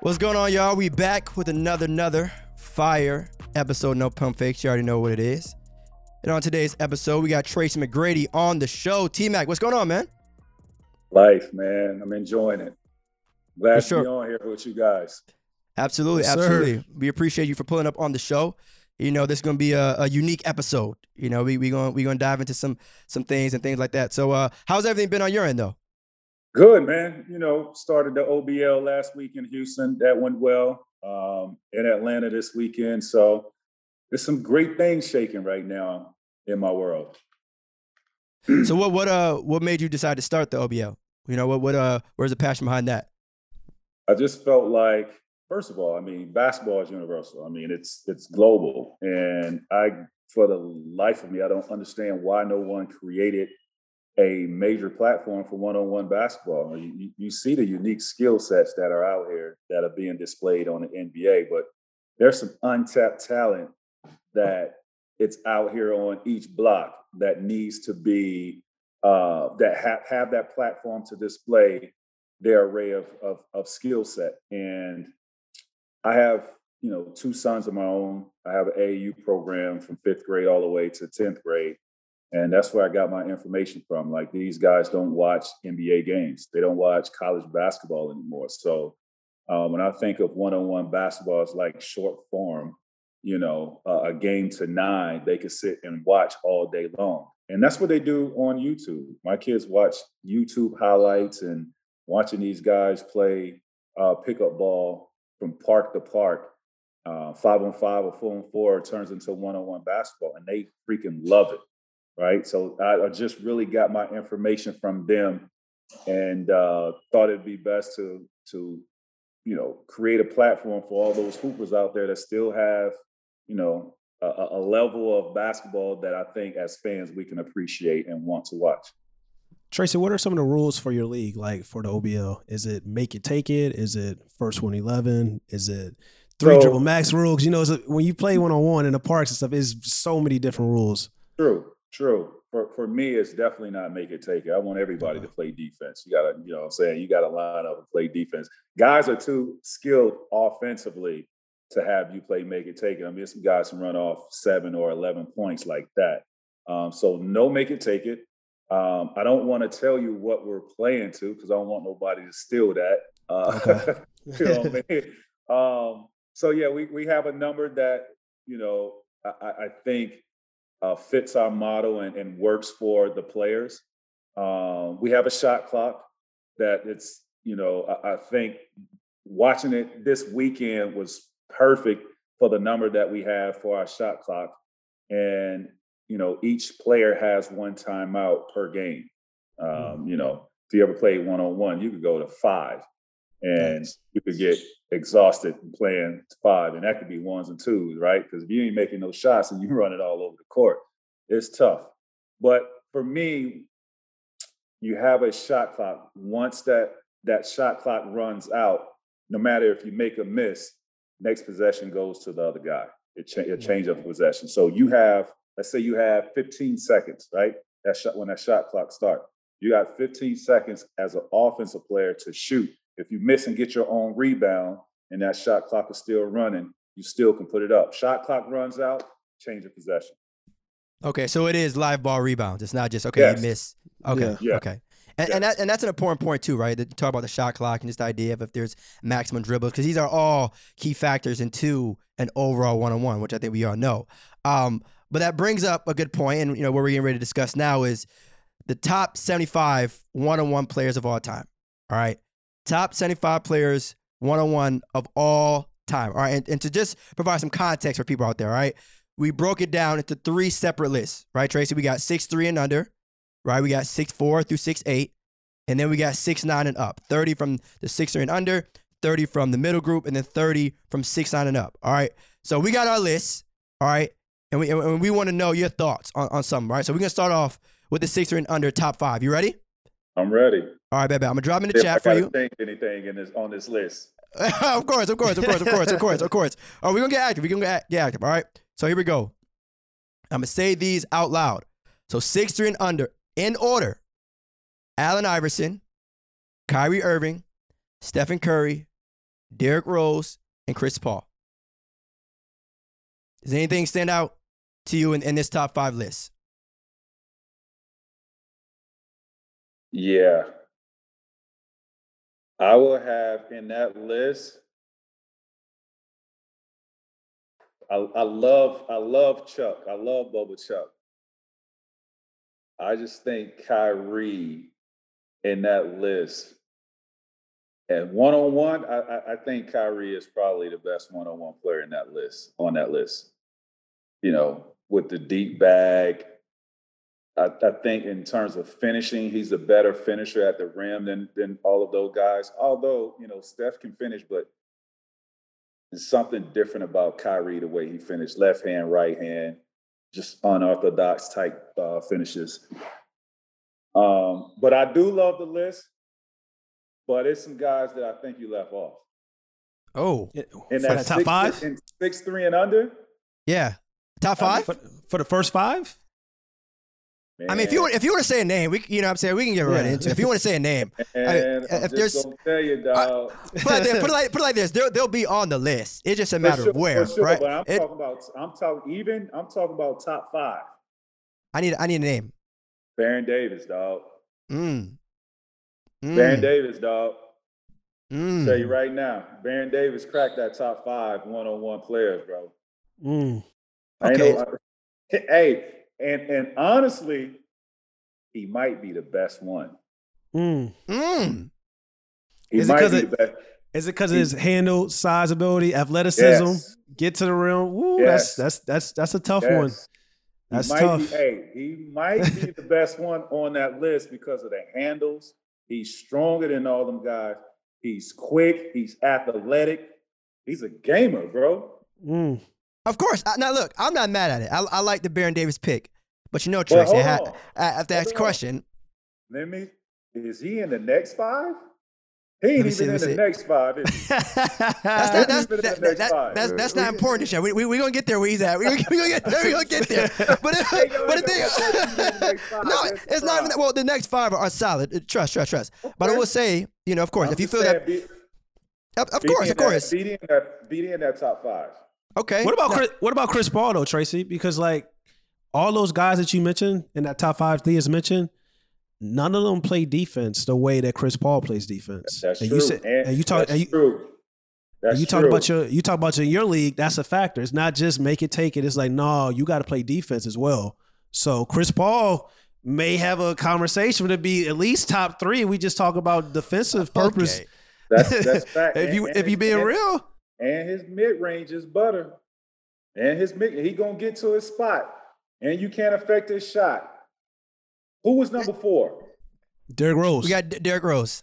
What's going on, y'all? We back with another, another fire episode. No pump fakes. You already know what it is. And on today's episode, we got Tracy McGrady on the show. T Mac, what's going on, man? Life, man. I'm enjoying it. Glad For sure. to be on here with you guys. Absolutely, Yes, sir. absolutely. We appreciate you for pulling up on the show. You know, this is gonna be a, a unique episode. You know, we we gonna we gonna dive into some some things and things like that. So, uh, how's everything been on your end, though? Good, man. You know, started the OBL last week in Houston. That went well. Um, in Atlanta this weekend. So there's some great things shaking right now in my world. So, what what uh what made you decide to start the OBL? You know, what what uh where's the passion behind that? I just felt like, first of all, I mean, basketball is universal. I mean, it's it's global, and I, for the life of me, I don't understand why no one created a major platform for one-on-one basketball. You, you- see the unique skill sets that are out here that are being displayed on the NBA, but there's some untapped talent that it's out here on each block that needs to be uh, that have have that platform to display their array of of, of skill set. And I have you know two sons of my own. I have an AAU program from fifth grade all the way to tenth grade, and that's where I got my information from. Like these guys don't watch NBA games. They don't watch college basketball anymore. So uh, when I think of one-on-one basketball, it's like short form. You know, uh, a game to nine, they could sit and watch all day long, and that's what they do on YouTube. My kids watch YouTube highlights and watching these guys play uh, pickup ball from park to park, uh, five on five or four on four turns into one on one basketball, and they freaking love it, right? So I, I just really got my information from them, and uh, thought it'd be best to to you know create a platform for all those hoopers out there that still have you know a, a level of basketball that I think as fans we can appreciate and want to watch. Tracy, what are some of the rules for your league, like for the OBL? Is it make it, take it? Is it first one eleven? Is it three So- dribble max rules? You know, it's a, when you play one on one in the parks and stuff, is so many different rules. True, true. For for me, it's definitely not make it take it. I want everybody to play defense. You gotta, you know what I'm saying? You gotta line up and play defense. Guys are too skilled offensively to have you play make it take it. I mean, some guys can run off seven or eleven points like that. Um, so no make it take it. Um, I don't want to tell you what we're playing to because I don't want nobody to steal that. Uh, Okay. you know what I mean? Um, so yeah, we we have a number that you know I I think uh, fits our model and, and works for the players. Um, we have a shot clock that it's you know I, I think watching it this weekend was perfect for the number that we have for our shot clock, and you know each player has one timeout per game. Um, you know, if you ever played one on one, you could go to five, and Nice. you could get exhausted playing five, and that could be ones and twos, right? Because if you ain't making those shots and you run it all over the court, it's tough. But for me, you have a shot clock. Once that that shot clock runs out, no matter if you make a miss, next possession goes to the other guy. It, cha- it change of possession. So you have, let's say you have 15 seconds, right? That shot when that shot clock starts. You got 15 seconds as an offensive player to shoot. If you miss and get your own rebound, and that shot clock is still running, you still can put it up. Shot clock runs out, change of possession. Okay, so it is live ball rebounds. It's not just okay, Yes. you miss. Okay, Yeah. okay. And, and, that, and that's an important point too, right? That talk about the shot clock and just the idea of if there's maximum dribbles, because these are all key factors into an overall one-on-one, which I think we all know. Um, but that brings up a good point, and you know what we're getting ready to discuss now is the top 75 one-on-one players of all time. All right, top 75 players one-on-one of all time. All right, and, and to just provide some context for people out there, all right, we broke it down into three separate lists, right, Tracy? We got six three and under, right? We got six four through six eight, and then we got six nine and up. Thirty from the six three and under, thirty from the middle group, and then thirty from six nine and up. All right. So we got our list, all right, and we and we want to know your thoughts on, on something, right? So we're gonna start off with the six three and under top five. You ready? I'm ready. All right, baby. I'm gonna drop in the If chat I for you. Think anything in this on this list? of course, of course, of course, of course, of course, of course. Oh, all right, we're gonna get active. We're gonna get, get active. All right. So here we go. I'm gonna say these out loud. So six three and under in order: Allen Iverson, Kyrie Irving, Stephen Curry, Derrick Rose, and Chris Paul. Does anything stand out to you in, in this top five list? Yeah. I will have in that list. I, I love I love Chuck. I love Bubba Chuck. I just think Kyrie in that list. And one on one, I think Kyrie is probably the best one on one player in that list, on that list. You know, with the deep bag. I, I, think in terms of finishing, he's a better finisher at the rim than than all of those guys. Although, you know, Steph can finish, but there's something different about Kyrie, the way he finished left hand, right hand, just unorthodox type uh, finishes. Um, but I do love the list, but it's some guys that I think you left off. Oh, in that, top five, in six three and under. Yeah, top five for, for the first five. Man. I mean, if you if you want to say a name, we you know what I'm saying we can get right into. It. If you want to say a name, Man, I mean, if there's tell you, dog. put, it like, put, it like, put it like this, they'll they'll be on the list. It's just a matter sure, of where, sure, right? But I'm it, talking about I'm talking even I'm talking about top five. I need I need a name. Baron Davis, dog. Mm. mm. Baron Davis, dog. Mm. Tell you right now, Baron Davis cracked that top five one-on-one players, bro. Mm. Okay. Know, hey, and and honestly, he might be the best one. Mm. Mm. He is, it because of, is it because of his handle, size, ability, athleticism, yes. get to the rim? Ooh, yes. that's that's that's that's a tough yes. one. That's tough. Be, hey, he might be the best one on that list because of the handles. He's stronger than all them guys. He's quick. He's athletic. He's a gamer, bro. Mm. Of course. Now, look, I'm not mad at it. I, I like the Baron Davis pick. But you know, Tracy, well, I, have, I have to ask a question. Let me, is he in the next five? He ain't even see, in the next five. that's, not, that's, that, that's, that's not important, Show. We we we gonna get there where he's at. We're gonna get there. We gonna get there. But but the thing, no, it's not even. that. Well, the next five are, solid. Uh, trust, trust, trust. But I will say, you know, of course, if you feel that, of, of course, of course, beating that, beating in that top five. Okay. What about Chris, what about Chris Paul though, Tracy? Because like all those guys that you mentioned in that top five Thea's mentioned, none of them play defense the way that Chris Paul plays defense. That's and true. You said, and, and you talk, that's you, true. That's you true. talk about your you talk about your, your league. That's a factor. It's not just make it take it. It's like no, you got to play defense as well. So Chris Paul may have a conversation to be at least top three. We just talk about defensive purpose. Okay. That's that's fact. if you and, if you being and, real, and his mid range is butter, and his mid he gonna get to his spot and you can't affect his shot. Who was number four? Derrick Rose. We got D- Derrick Rose.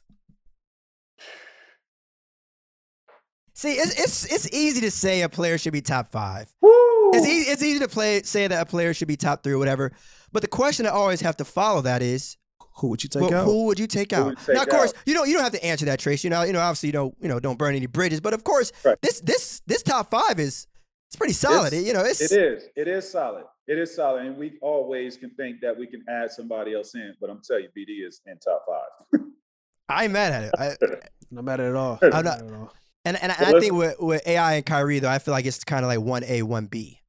See, it's, it's it's easy to say a player should be top five. Woo! It's easy, it's easy to play say that a player should be top three or whatever. But the question I always have to follow that is who would you take well, out? Who would you take who out? Take now, of course, out? you don't you don't have to answer that, Trace. You know, you know, obviously, you don't you know, don't burn any bridges. But of course, right. this this this top five is it's pretty solid. It's, you know, it's it is it is solid. It is solid, and we always can think that we can add somebody else in. But I'm telling you, BD is in top five. I'm mad at it. I, not mad at all. I'm not, and and, and I think with, with AI and Kyrie though, I feel like it's kind of like one A, one B.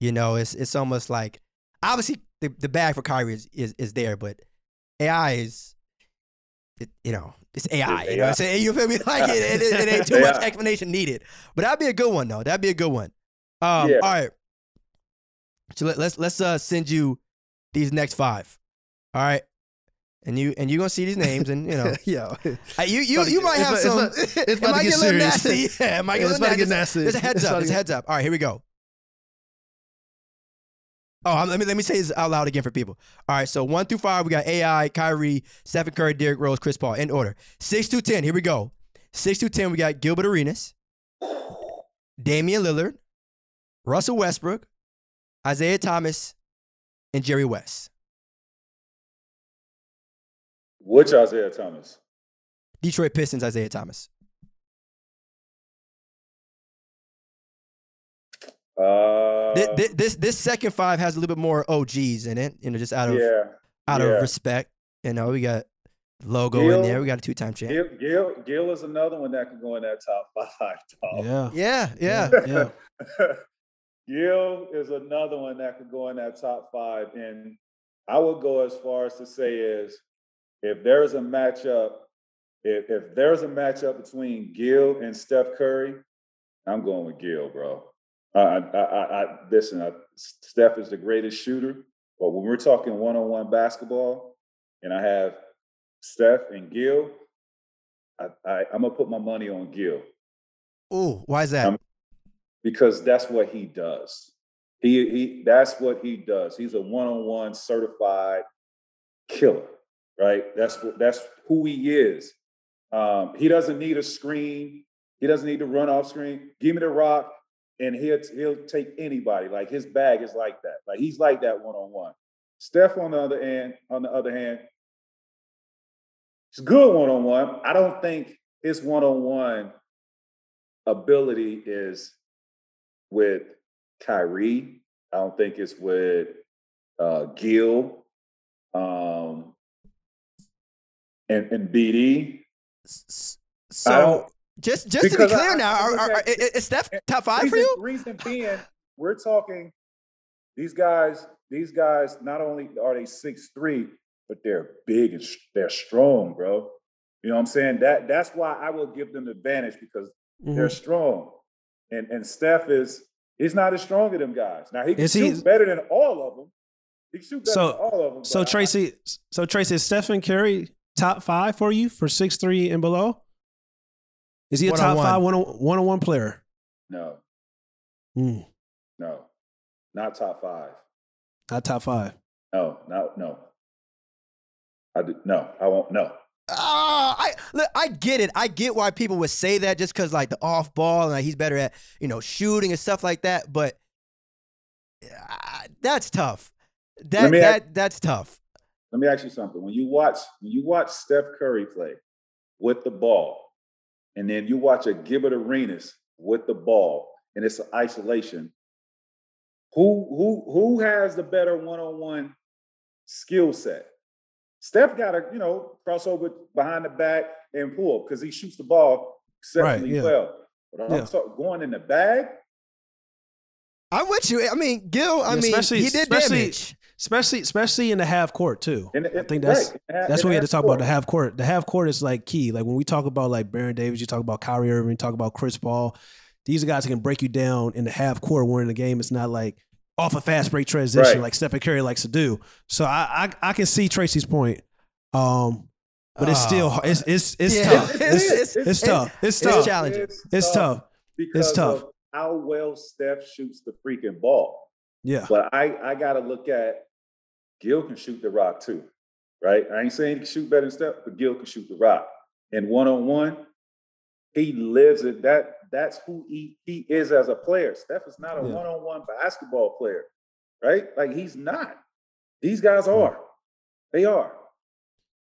You know, it's it's almost like obviously the, the bag for Kyrie is, is, is there, but AI is, it, you know, it's AI. It's you know, what I'm saying you feel me? Like it, it, it ain't too much explanation needed. But that'd be a good one though. That'd be a good one. Um, yeah. All right. So let, let's let's uh, send you these next five. All right. And you and you're gonna see these names, and you know, yeah, uh, you you, you might have some. About, it's about, it's about to get serious. nasty. Yeah, it might get, get nasty. nasty. There's a heads up. There's a heads up. All right, here we go. Oh, let me let me say this out loud again for people. All right, so one through five, we got AI, Kyrie, Stephen Curry, Derrick Rose, Chris Paul in order. Six through ten, here we go. Six through ten, we got Gilbert Arenas, Damian Lillard, Russell Westbrook, Isaiah Thomas, and Jerry West. Which Isaiah Thomas? Detroit Pistons, Isaiah Thomas. Uh, this, this, this second five has a little bit more OGs in it, you know, just out of yeah, out yeah. of respect. You know, we got logo Gil- in there. We got a two time champ. Gil, Gil, Gil is another one that could go in that top five. Dog. Yeah. Yeah, yeah. Yeah. Gil is another one that could go in that top five. And I would go as far as to say is if there's a matchup, if, if there's a matchup between Gil and Steph Curry, I'm going with Gil, bro. I, I, I, I listen. I, Steph is the greatest shooter, but when we're talking one-on-one basketball, and I have Steph and Gil, I, I, I'm gonna put my money on Gil Ooh, why is that? Um, because that's what he does. He he that's what he does. He's a one-on-one certified killer, right? That's what that's who he is. Um, he doesn't need a screen. He doesn't need to run off screen. Give me the rock, and he'll he'll take anybody. Like his bag is like that. Like he's like that one-on-one. Steph on the other hand, on the other hand, he's good one-on-one. I don't think his one-on-one ability is with Kyrie. I don't think it's with uh, Gil um, and, and BD. So just just to be clear I- now, I are, are, are- is Steph top five reason, for you? Reason being, we're talking these guys. These guys not only are they six three, but they're big and they're strong, bro. You know what I'm saying? That that's why I will give them the advantage because Mhm. they're strong. And and Steph is he's not as strong as them guys. Now he can Is he- shoot better than all of them. He can shoot better So- than all of them. So but I- Tracy, so Tracy, is Stephen Curry top five for you for six three and below? Is he a top five one on one player? no, Mm, no, not top five. not top five. No, no, no. I do, no, I won't. No, Ah, I look, I get it. I get why people would say that just because like the off ball and like, he's better at you know shooting and stuff like that. But ah, that's tough. That Let me that that's tough. let me ask you something. When you watch when you watch Steph Curry play with the ball, and then you watch a Gilbert Arenas with the ball, and it's an isolation. Who who who has the better one on one skill set? Steph got to you know cross over behind the back and pull because he shoots the ball exceptionally yeah. well. But I'm Yeah. going in the bag. I'm with you. I mean, Gil. I Yeah, mean, he did especially- damage. Especially especially in the half court too. And I think that's that's what we had to talk about. The half court. The half court is like key. Like when we talk about like Baron Davis, you talk about Kyrie Irving, you talk about Chris Paul. These are guys that can break you down in the half court where in the game it's not like off a fast break transition Right. like Stephen Curry likes to do. So I I, I can see Tracy's point. Um but it's still Oh. it's it's it's Yeah. tough. It's- It's, it's- it's, it's- tough. It's it's tough. challenging. It's tough. because tough. of how well Steph shoots the freaking ball. Yeah. But I I gotta look at Gil can shoot the rock too, right? I ain't saying he can shoot better than Steph, but Gil can shoot the rock. And one on one, he lives it. That that's who he he is as a player. Steph is not a one on one basketball player, right? Like he's not. These guys are. They are.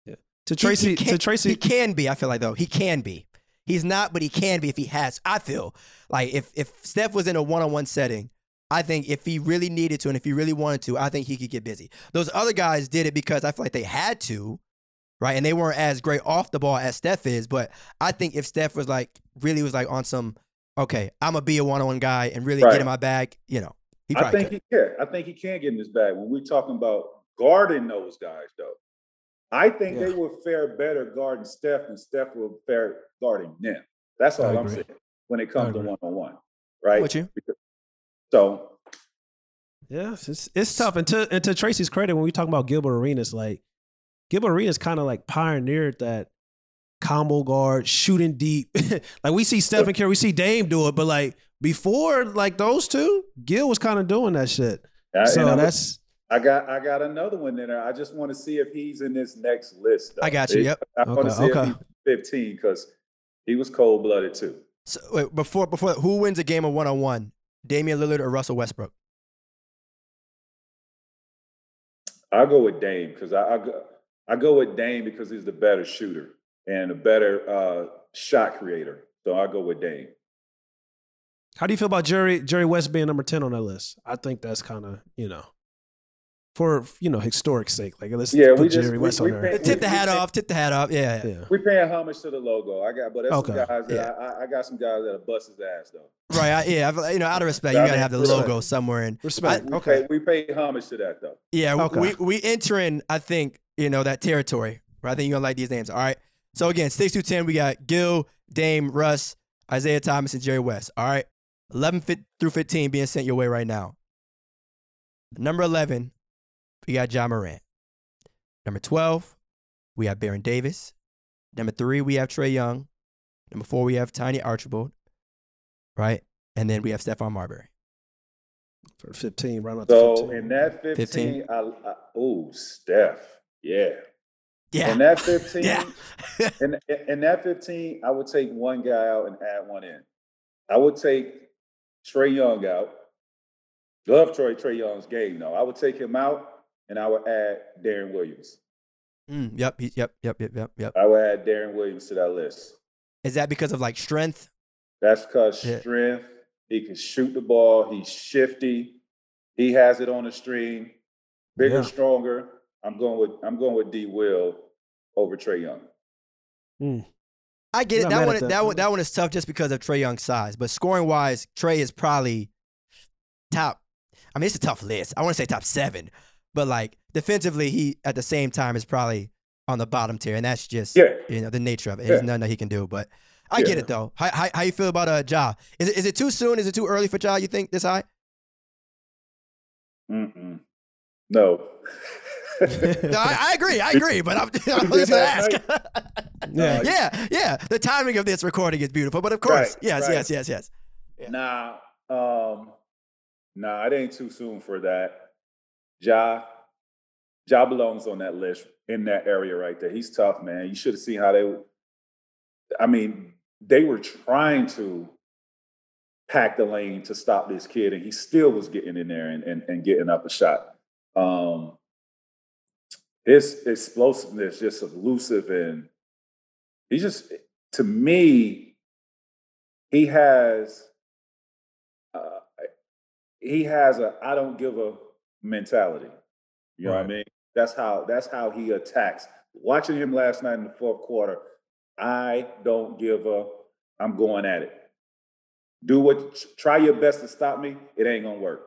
Yeah. To He- Tracy he to can, Tracy he can be. I feel like though he can be. He's not, but he can be if he has. I feel like if if Steph was in a one on one setting, I think if he really needed to and if he really wanted to, I think he could get busy. Those other guys did it because I feel like they had to, right? And they weren't as great off the ball as Steph is. But I think if Steph was like really was like on some, okay, I'm gonna be a one on one guy and really Right. get in my bag, you know, he I probably think could. he can. I think he can get in his bag. When we're talking about guarding those guys, though, I think they Yeah. would fare better guarding Steph than Steph will fare guarding them. That's all I I'm agree. saying when it comes to one on one, right? with you. Because- so Yeah, it's it's tough. And to and to Tracy's credit, when we talk about Gilbert Arenas, like Gilbert Arenas kind of like pioneered that combo guard, shooting deep. like we see Stephen Curry, we see Dame do it, but like before, like those two, Gil was kind of doing that shit. I, So and I'm- that's I got I got another one in there. I just want to see if he's in this next list. Though. I got you. Yep. I want Okay, to see okay. if he's 15 because he was cold blooded too. So wait, before before who wins a game of one on one, Damian Lillard or Russell Westbrook? I go with Dame because I, I go I go with Dame because he's the better shooter and a better uh, shot creator. So I go with Dame. how do you feel about Jerry Jerry West being number ten on that list? I think that's kind of you know for you know historic sake. Like let's Yeah, put we just- Jerry we- West we on there. Tip the hat we- off. Tip the hat off. Yeah. yeah. We paying homage to the logo. I got, but there's Okay. some guys that Yeah. I, I, I got some guys that bust his ass though. Right. I, yeah. I've- You know, out of respect, you gotta mean, have the respect. logo somewhere. And Respect. We okay. pay, we pay homage to that though. yeah, Okay. we we entering. I think you know that territory. Right. I think you're gonna like these names. All right. So again, six through ten, we got Gil, Dame, Russ, Isaiah Thomas, and Jerry West. All right. Eleven through fifteen being sent your way right now. Number eleven, we got John Morant. Number twelve, we have Baron Davis. Number three, we have Trae Young. Number four, we have Tiny Archibald. Right. And then we have Stephon Marbury. For 15, right about the So 15. in that 15, 15. I, I oh Steph, yeah. Yeah. In that 15, Yeah. in, in that 15, I would take one guy out and add one in. I would take Trae Young out. Love Troy Trae Young's game though. I would take him out and I would add Deron Williams. Mm, yep, yep, yep, yep, yep, yep. I would add Deron Williams to that list. Is that because of like strength? That's because Yeah. strength. He can shoot the ball. He's shifty. He has it on the string. Bigger, Yeah. stronger. I'm going with I'm going with D. Will over Trae Young. Mm. I get it. That one, that. that one, that one is tough just because of Trae Young's size. But scoring wise, Trae is probably top. I mean, it's a tough list. I want to say top seven, but like defensively, he at the same time is probably on the bottom tier, and that's just Yeah. you know the nature of it. Yeah. There's nothing that he can do. But I get it though. How, how how you feel about uh Ja? Is it is it too soon? Is it too early for Ja? You think this high? Mm-mm. No. No, I, I agree. I agree. But I'm, I'm just gonna ask. Yeah. yeah, yeah. The timing of this recording is beautiful, but of course, Right, yes, right. yes, yes, yes. Nah, um, nah, it ain't too soon for that. Ja, Ja belongs on that list in that area right there. He's tough, man. You should have seen how they. I mean, they were trying to pack the lane to stop this kid, and he still was getting in there and, and, and getting up a shot. Um, his explosiveness, just elusive, and he just, to me, he has uh, he has a I don't give a mentality. You know what I mean? That's how that's how he attacks. Watching him last night in the fourth quarter, I don't give a I'm going at it. Do what try your best to stop me. It ain't gonna work.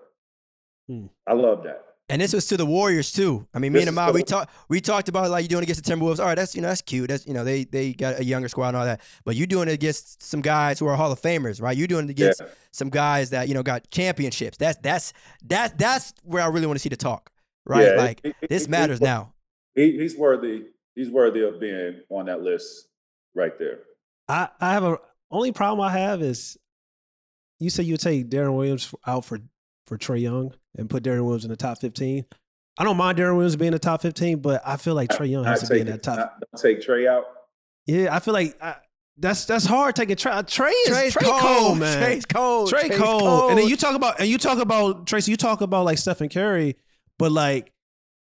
Hmm. I love that. And this was to the Warriors too. I mean, me This and is Ahmad, we talked we talked about like you doing it against the Timberwolves. All right, that's you know that's cute. That's you know they they got a younger squad and all that. But you doing it against some guys who are Hall of Famers, right? You doing it against Yeah. some guys that you know got championships. That's that's that that's where I really want to see the talk, right? Yeah, like he- he- this he- matters now. He, he's worthy. He's worthy of being on that list right there. I, I have a only problem I have is you say you would take Deron Williams out for for Trae Young and put Deron Williams in the top 15. I don't mind Deron Williams being in the top 15, but I feel like Trae Young has Not to be in that top. not- don't take Trae out. yeah, I feel like I, that's that's hard taking Trae. Trae is Trae's Trae cold, cold, man. Trae's cold. Trae Trae's Cole. And then you talk about and you talk about Tracy, you talk about like Stephen Curry, but like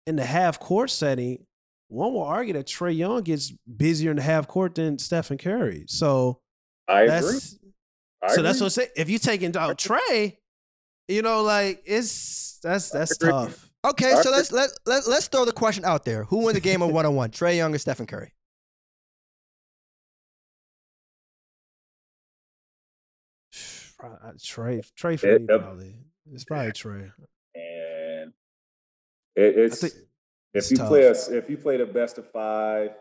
in the half court setting, one will argue that Trae Young gets busier in the half court than Stephen Curry. So I agree. I so that's what I'm saying. If you taking out Trae, you know, like it's that's that's tough. Okay, so let's let, let let's throw the question out there. Who won the game of one on one? Trae Young or Stephen Curry? Trae, Trae for Yeah, me yep. probably. It's probably Trae. and it, it's think if it's you tough. play a, if you play the best of five.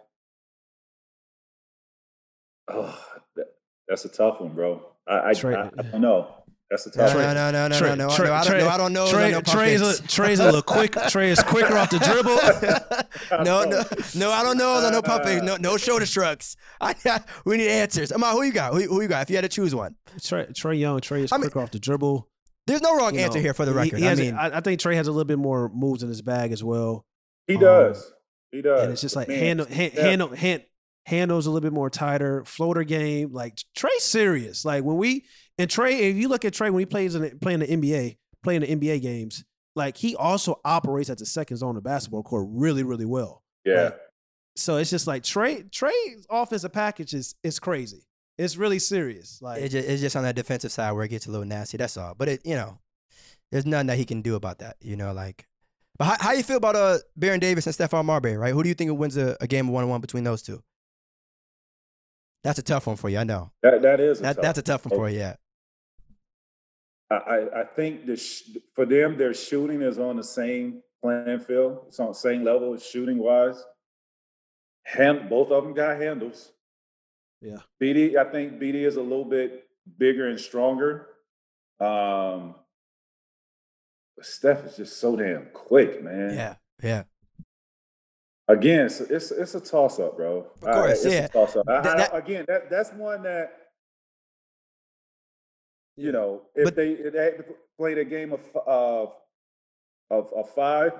Oh, that, that's a tough one, bro. I I, Trae- I, I don't know. That's a No, no, no, no, no, Trae- no, no, Trae- no. I don't, Trae- no, I don't know. Trae, I know Trae's a, Trae's a little quick. Trae is quicker off the dribble. no, no, no. I don't know. I know pump fakes. No, no shoulder shrugs. I, I, we need answers. Am I who you got? Who, who you got? If you had to choose one, Trae, Trae Young, Trae is I mean, quicker off the dribble. there's no wrong you answer know. here for the record. he I mean, I, I think Trae has a little bit more moves in his bag as well. He Um, does. He does. and it's just like Man, handle, hand, yeah. handle, hand, handles a little bit more tighter. Floater game, like Trae's serious. Like when we and Trae, if you look at Trae when he plays in the, playing the NBA, playing the NBA games, like he also operates at the second zone of basketball court really, really well. Yeah. Like, so it's just like Trae, Trae's offensive package is is crazy. It's really serious. Like it just, it's just on that defensive side where it gets a little nasty. That's all. But it, you know, there's nothing that he can do about that. You know, like But how, how you feel about uh Baron Davis and Stephon Marbury, right? Who do you think wins a, a game of one on one between those two? That's a tough one for you. I know. That that is a That tough that's a tough one for you. Yeah. I, I think the sh- for them, their shooting is on the same playing field. It's on the same level shooting wise. Hand, both of them got handles. Yeah. BD, I think BD is a little bit bigger and stronger. Um, Steph is just so damn quick, man. Yeah. Yeah. Again, it's it's, it's a toss up, bro. Of course, it's yeah. a toss up. That- again, that that's one that you know, if But- they if they had to played a game of of of, of five,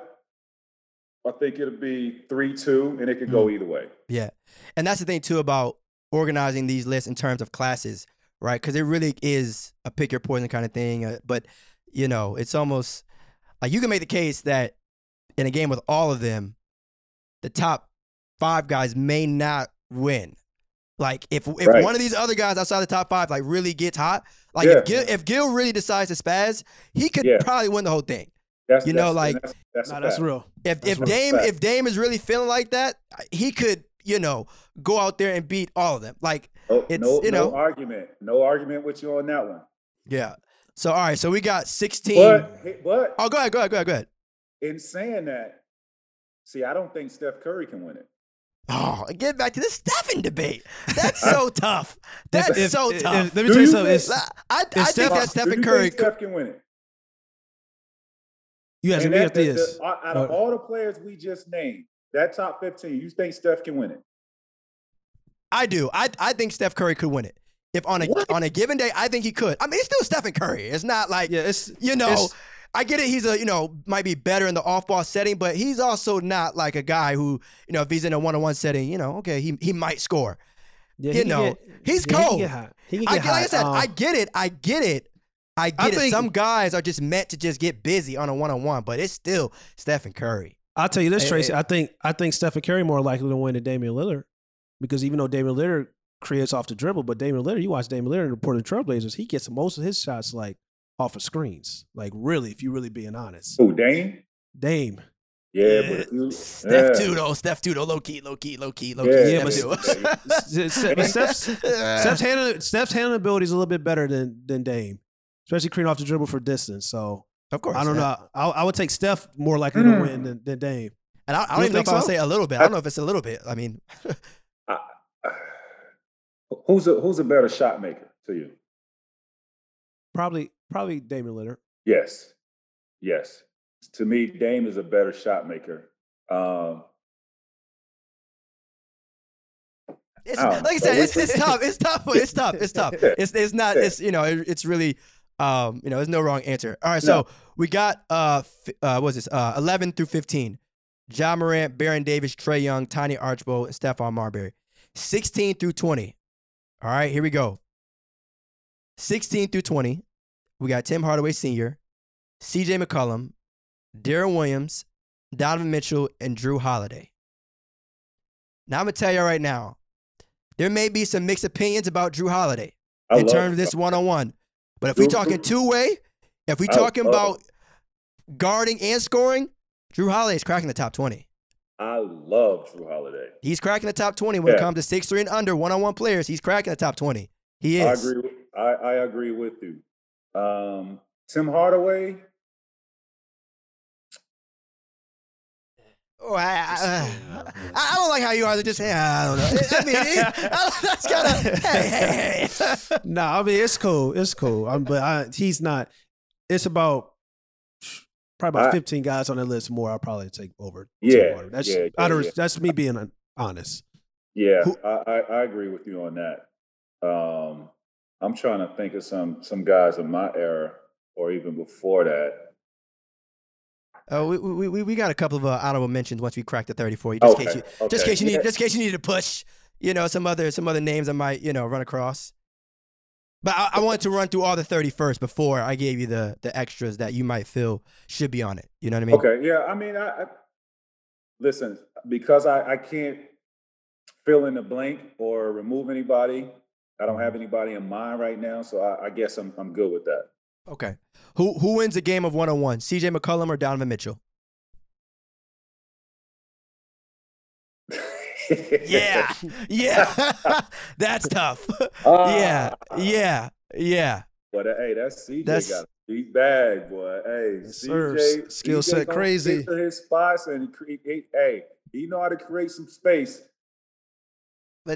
I think it'll be three two, and it could Mm. go either way. Yeah. And that's the thing too about organizing these lists in terms of classes, right? Because it really is a pick your poison kind of thing. Uh, but you know, it's almost like you can make the case that in a game with all of them, the top five guys may not win. Like if if Right. one of these other guys outside the top five like really gets hot, like Yeah. if Gil if Gil really decides to spaz, he could Yeah. probably win the whole thing. That's You know, like- that's, that's, a Nah, that's real. If That's if real Dame fact. if Dame is really feeling like that, he could you know go out there and beat all of them. Like No, It's, no, you no argument. No argument with you on that one. yeah. So all right, so we got sixteen. But but oh, go ahead, go ahead, go ahead, go ahead. in saying that, see, I don't think Steph Curry can win it. Oh, get back to the Stephen debate. That's so tough. That's If- so if- tough. if- let me Do tell you you something. think- It's, I, I, I think Steph- that Stephen Curry think. Steph can win it. you asking And me that- if the- this? the- out of Uh, all the players we just named, that top fifteen, you think Steph can win it? I do. I, I think Steph Curry could win it. If on a What? on a given day, I think he could. I mean, it's still Stephen Curry. It's not like Yeah, it's you know. it's- I get it. He's a you know might be better in the off ball setting, but he's also not like a guy who you know if he's in a one on one setting, you know, okay, he he might score. yeah, you he know, get- he's yeah, He can cold. get hot. He can I, get like I said, Um, I get it. I get it. I get I it. think- Some guys are just meant to just get busy on a one on one, but it's still Stephen Curry. I'll tell you this, Hey, Tracy. hey. I think I think Stephen Curry more likely to win than Damian Lillard because even though Damian Lillard creates off the dribble, but Damian Lillard, you watch Damian Lillard in the Portland Trailblazers, he gets most of his shots like off of screens. Like really, if you're really being honest, Who, Dame? Dame. Yeah, but you- Steph yeah. too though. Steph too though. Low key, low key, low key, low Yeah, key. Yeah, Steph but too. S- S- but Steph's, Steph's handling Steph's handling ability is a little bit better than than Dame, especially creating off the dribble for distance. So of course. I don't yeah. know. I, I would take Steph more likely Hmm. to win than, than Dame. And I, I don't even know think if I'll so? say a little bit. I don't know if it's a little bit. I mean, who's a who's a better shot maker to you? Probably probably Damian Lillard. Yes, yes. To me, Dame is a better shot maker. Um, it's, like I said, it's, it's tough. It's tough. It's tough. It's tough. It's it's not. It's you know. It, it's really. Um, you know, there's no wrong answer. All right, so we got uh, f- uh, what's this? Uh, 11 through 15. John Morant, Baron Davis, Trae Young, Tiny Archibald, and Stephon Marbury. 16 through 20. All right, here we go. 16 through 20. We got Tim Hardaway Sr., CJ McCollum, Deron Williams, Donovan Mitchell, and Jrue Holiday. Now I'm gonna tell you right now, there may be some mixed opinions about Jrue Holiday I in terms of this one on one. But if we Jrue- talking two way, if we I talking about guarding and scoring, Jrue Holiday is cracking the top 20. I love Jrue Holiday. He's cracking the top 20 when it comes to six three and under one on one players. He's cracking the top 20. He is. I agree. With, I, I agree with you. Um, Tim Hardaway. Oh, I, I, I, I don't like how you are They just saying, I don't know. I mean, it, I, that's kind of, hey, hey, hey. No, I mean it's cool. It's cool. Um, but I, he's not. It's about probably about I- 15 guys on that list more. I'll probably take over. Yeah, that's yeah, yeah, out of- yeah. that's me being honest. Yeah, Who- I, I, I agree with you on that. Um, I'm trying to think of some some guys of my era or even before that. Oh, we, we, we, got a couple of uh, honorable mentions once we crack the 34. Just in case you, okay. just in case you need, Yeah. just in case you need to push, you know, some other some other names I might, you know, run across. But I, I wanted to run through all the 30 first before I gave you the the extras that you might feel should be on it. You know what I mean? Okay, yeah. I mean, I, I listen because I, I can't fill in the blank or remove anybody. I don't have anybody in mind right now, so I, I guess I'm I'm good with that. Okay. Who who wins a game of one on one? CJ McCollum or Donovan Mitchell? yeah. Yeah. that's tough. Uh, yeah. Yeah. Yeah. But uh, hey, that's CJ that's, got a deep bag, boy. Hey, yes, CJ skill set crazy. His spots and. Hey, he know how to create some space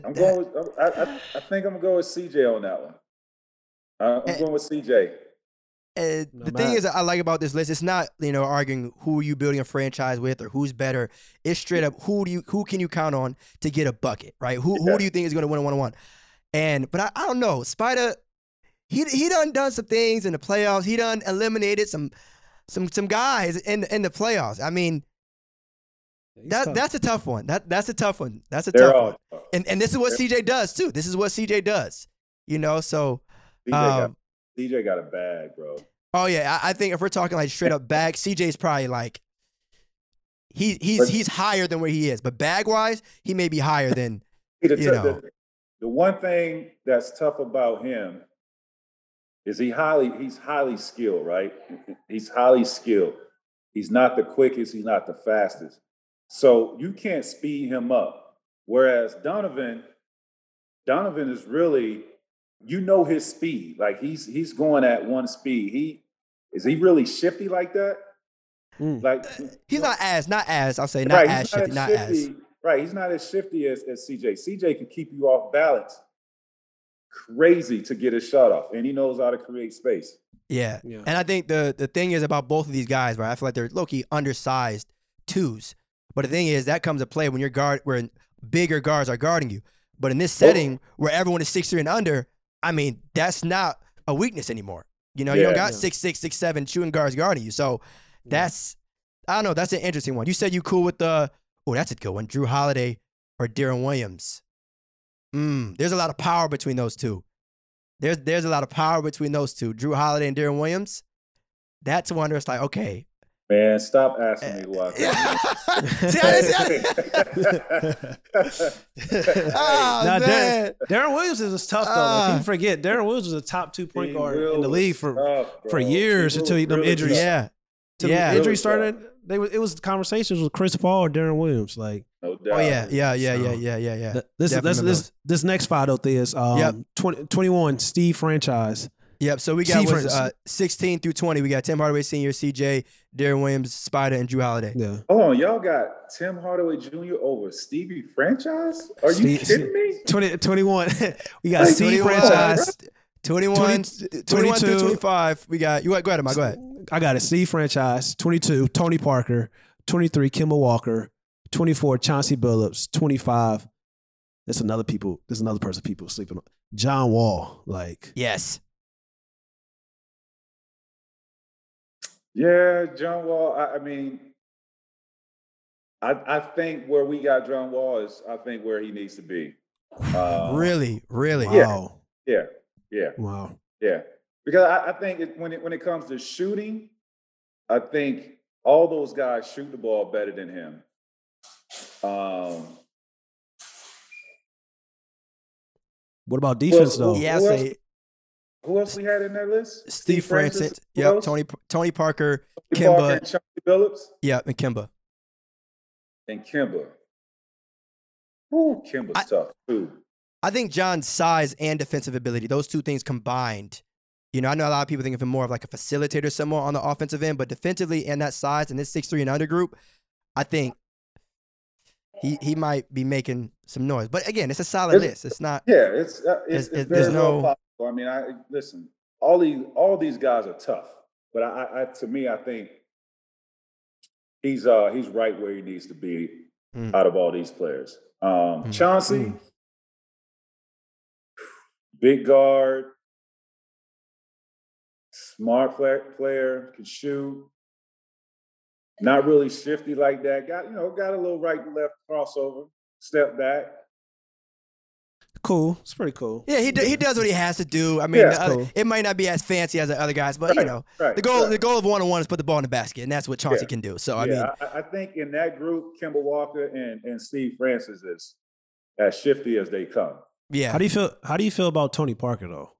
but I'm that- going. With, I, I, I think I'm gonna go with CJ on that one. Uh, I'm Eh, going with CJ. No the thing is, I like about this list, it's not you know arguing who you building a franchise with or who's better. It's straight up who do you who can you count on to get a bucket, right? Who Yeah. who do you think is going to win a one on one? And but I, I don't know, Spider, he he done done some things in the playoffs. He done eliminated some some some guys in in the playoffs. I mean He's that tough. that's a tough one. That that's a tough one. That's a They're tough all one. tough. And and this is what CJ does too. This is what CJ does. You know, so CJ, got, um, CJ got a bag, bro. Oh yeah, I, I think if we're talking like straight up bag, CJ's probably like he he's But- he's higher than where he is, but bag wise, he may be higher than See, the, you know. the, the one thing that's tough about him is he highly he's highly skilled, right? He's highly skilled. He's not the quickest, he's not the fastest. So you can't speed him up. Whereas Donovan, Donovan is really, you know his speed. Like he's he's going at one speed. He is he really shifty like that? Mm. Like he's not as not as I'll say not Right, as shifty, not as shifty- Right, he's not as shifty as, as CJ. CJ can keep you off balance. Crazy to get a shot off, and he knows how to create space. yeah. Yeah. And I think the the thing is about both of these guys, right? I feel like they're low key undersized twos, but the thing is that comes to play when your guard where bigger guards are guarding you. But in this setting where everyone is six three and under, I mean that's not a weakness anymore. You know, you don't Yeah. got Yeah. six six six seven shooting guards guarding you, so. That's I don't know. That's an interesting one. You said you cool with the oh, that's a good one. Jrue Holiday or Deron Williams. Mm, there's a lot of power between those two. There's there's a lot of power between those two. Jrue Holiday and Deron Williams. That's one where it's like, okay. Man, stop asking me who I think. see, I didn't, see, oh, Now, man. Deron, Deron Williams is tough though. Like, Ah. people forget Deron Williams was a top two point guard in the league for tough, for years He until will he- them really injuries- tough. Yeah. till Yeah. the injury Really started. They was, it was conversations with Chris Paul or Deron Williams. Like No doubt. Oh yeah, yeah, yeah, yeah, So- yeah, yeah, yeah. th- this definitely this this this next fight out there is um Yep. 20, 21 Steve franchise. Yep. So we got was, uh, 16 through 20. We got Tim Hardaway Senior, CJ, Deron Williams, Spider, and Jrue Holiday. Yeah. Hold on, y'all got Tim Hardaway Jr. over Stevie franchise? Are you Steve- kidding me? 20, 21. we got Like, Steve 21, franchise. 21, 20 21 through 25. We got you. Go ahead, Mike. Go ahead. I got it. Steve franchise. 22 Tony Parker. 23 Kemba Walker. 24 Chauncey Billups. 25. There's another people. There's another person people sleeping on. John Wall. Like Yes. Yeah, John Wall. I, I mean, I I think where we got John Wall is I think where he needs to be. Uh, really, really. wow. Yeah, yeah, Wow. yeah. Because I, I think it, when it when it comes to shooting, I think all those guys shoot the ball better than him. Um, What about defense Well, though? Yeah, I Who else? say who else we had in that list? Steve Francis. Who Yep. else? Tony Tony Parker. Tony Parker Kemba. and Chauncey Billups Yep. And Kemba. and Kemba. Ooh, Kemba's I- tough too. I think John's size and defensive ability, those two things combined. You know, I know a lot of people think of him more of like a facilitator somewhere on the offensive end, but defensively and that size and this six three and under group, I think he he might be making some noise. But again, it's a solid It's- list. It's not Yeah, it's uh, There's- it's, it's there's no- possible. I mean, I listen. All these all these guys are tough, but I, I, I to me, I think he's uh he's right where he needs to be Mm. out of all these players. Um, Mm. Chauncey, Mm. big guard, smart player, player, can shoot. Not really shifty like that. Got you know got a little right to left crossover, step back. Cool. It's pretty cool. Yeah, he do, he does what he has to do. I mean, Yeah, other- uh, cool. it might not be as fancy as the other guys, but you know, right, the goal right. the goal of one on one is put the ball in the basket, and that's what Chauncey Yeah. can do. So I yeah, mean, I, I think in that group, Kemba Walker and, and Steve Francis is as shifty as they come. yeah, How do you feel? How do you feel about Tony Parker though?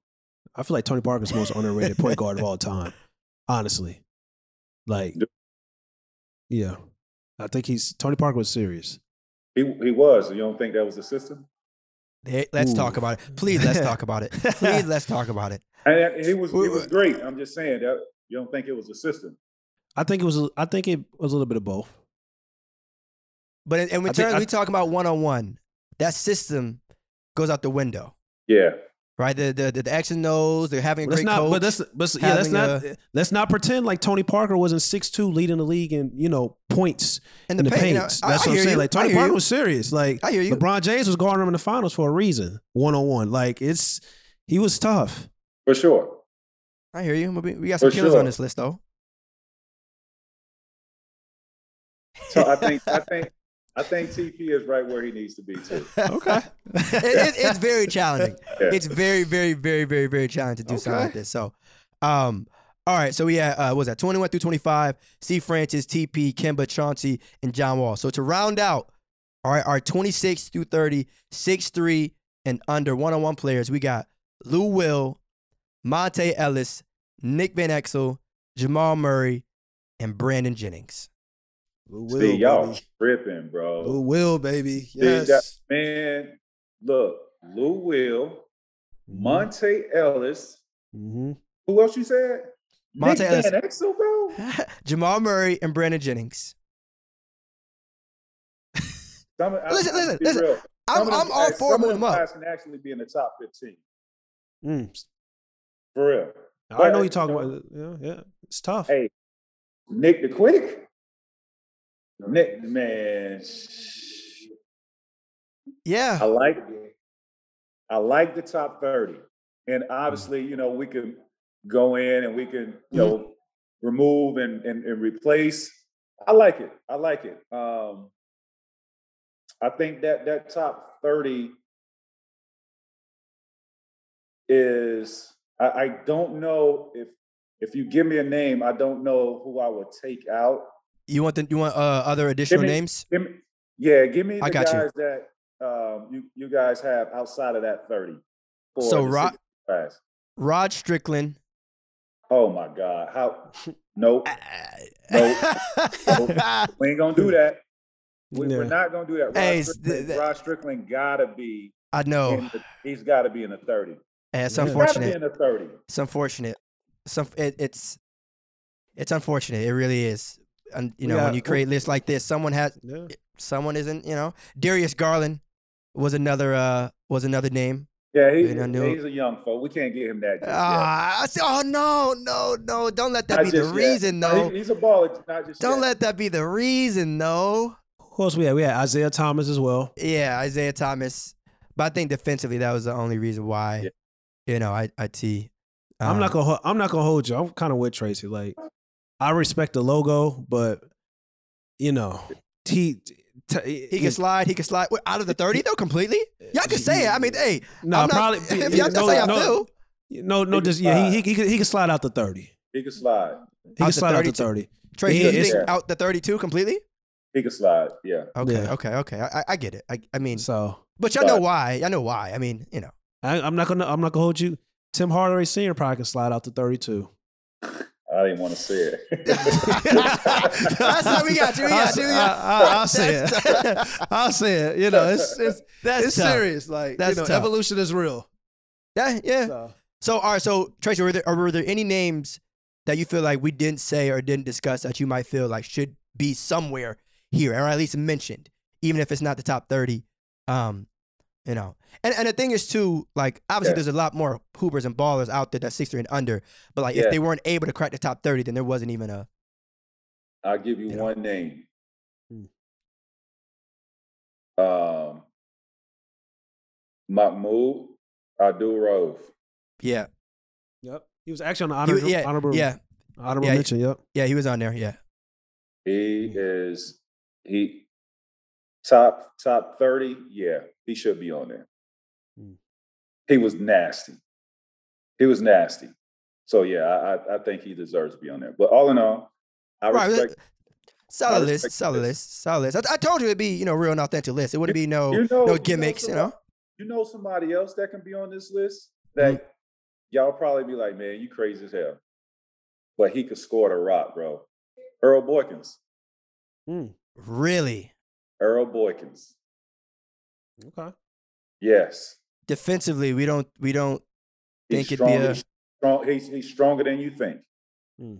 I feel like Tony Parker's the most underrated point guard of all time. Honestly, like, yeah, I think he's Tony Parker was serious. He he was. You don't think that was the system? Hey, let's Ooh. talk about it. Please, let's talk about it. Please, let's talk about it. And he was Wait, he was great. I'm just saying that you don't think it was the system. I think it was. I think it was a little bit of both. But in, in I think- return, I- we talk about one on one. That system goes out the window, Yeah. Right? The the the, the X and They're having a Let's great not. coach. But let's. But yeah, let's having not. let's not pretend like Tony Parker wasn't six two leading the league in you know points and in the paint, paint. you know, That's I- I what I'm saying. you. Like Tony Parker you. was serious. Like I hear you. LeBron James was guarding him in the finals for a reason. One on one. Like it's he was tough. For sure. I hear you. We, we got some For killers sure. on this list, though. So I think I think I think TP is right where he needs to be too. Okay. It- it- it's very challenging. Yeah. It's very, very, very, very, very challenging to do something like this. So, um, all right. So we had uh, what was that twenty one through twenty five? C. Francis, TP, Kemba, Chauncey, and John Wall. So to round out, all right, our twenty six through 30, 6 three and under one on one players, we got Lou Will, Monta Ellis, Nick Van Exel, Jamal Murray, and Brandon Jennings. See, Will, y'all baby. tripping, bro. Lou Will, baby. See, Yes. that- man, look, Lou Will, Monta Ellis. Mm-hmm. Who else you said? Monta Nick Ellis. Van Exel, bro. Jamal Murray and Brandon Jennings. Some, listen, listen, listen. Real. I'm, I'm all for moving them up. can actually be in the top 15. Mm. For real. I already know But, you talking you about. Yeah, yeah. It's tough. Hey, Nick the Quick. Nick, man. Yeah. I like I like the top 30. And obviously, you know, we can go in and we can, you know, remove and, and, and replace. I like it. I like it. Um I think that that top 30 is I, I don't know if if you give me a name, I don't know who I would take out. You want the you want uh, other additional me- names? Give me, yeah, give me I the got you. guys that um, you you guys have outside of that thirty. So the Ro- 60 class. Rod Strickland. Oh my God! How? Nope. We ain't gonna do that. We. We're not gonna do that. Rod, Hey, Strickland, th- Rod Strickland gotta be. I know. The, he's got to be in the thirty. It's. He's got to be unfortunate. in the thirty. It's unfortunate. Some it, it's it's unfortunate. It really is. And you know, Yeah, when you create lists like this, someone has Yeah. someone isn't. You know, Darius Garland was another uh was another name. Yeah, he, knew- he's a young folk. We can't get him that. Just yet. Ah, I said, oh no, no, no! Don't let that Not be the yet. reason, though. he- he's a baller. Not just Don't yet. let that be the reason, though. Who else we had? We had Isaiah Thomas as well. Yeah, Isaiah Thomas. But I think defensively, that was the only reason why. Yeah. You know, I I T. I'm not um, gonna. ho- I'm not gonna hold you. I'm kind of with Tracy. Like, I respect the logo, but you know, T. t- He can slide. He can slide Wait, out of the thirty though completely. Y'all can say it. I mean, hey, No, I'm not- probably. if y'all- that's how y'all no, feel. No, no, He can just yeah. He, he, he, can, he can slide out the thirty. He can slide. He Out can the slide out the 32. thirty. Trey, Yeah, you think out the thirty-two completely? He can slide. Yeah. Okay, Yeah. okay, okay. I, I- I get it. I, I mean, So but y'all know but- why. I know why. I mean, you know. I, I'm not gonna. I'm not gonna hold you. Tim Hardaway Senior probably can slide out to thirty-two. I didn't want to see it. That's how we got you. We I'll, got you. I, will say it. I'll say it. You know, it's it's, That's it's tough. serious. Like That's you know, tough. evolution is real. Yeah, yeah. So. So, all right. So, Tracy, were there, or were there any names that you feel like we didn't say or didn't discuss that you might feel like should be somewhere here, or at least mentioned, even if it's not the top thirty? Um, you know, and and the thing is too, like obviously Yeah. there's a lot more hoopers and ballers out there that's six three and under, but like if they weren't able to crack the top thirty, then there wasn't even a. I'll give you You know. one name. Hmm. Um, Mahmoud Abdul Rauf. Yeah, Yep. He was actually on the He honorable, was- yeah, honorable, yeah, honorable Yeah, he- mention. Yep. yeah. He was on there. Yeah, He is he top top thirty. Yeah, he should be on there. Hmm. He was nasty. He was nasty. So yeah, I, I I think he deserves to be on there. But all in all, I Right, respect. solid list, solid list. list, solid list. I, I told you it'd be you know real and authentic list. It wouldn't be no you know, no gimmicks. You know. somebody- You know somebody else that can be on this list that Mm-hmm. y'all probably be like, man, you crazy as hell. But he could score the rock, bro. Earl Boykins. Mm. Really. Earl Boykins. Okay. Yes. Defensively, we don't we don't He's Think it'd be a- strong, he's, he's stronger than you think. Hmm.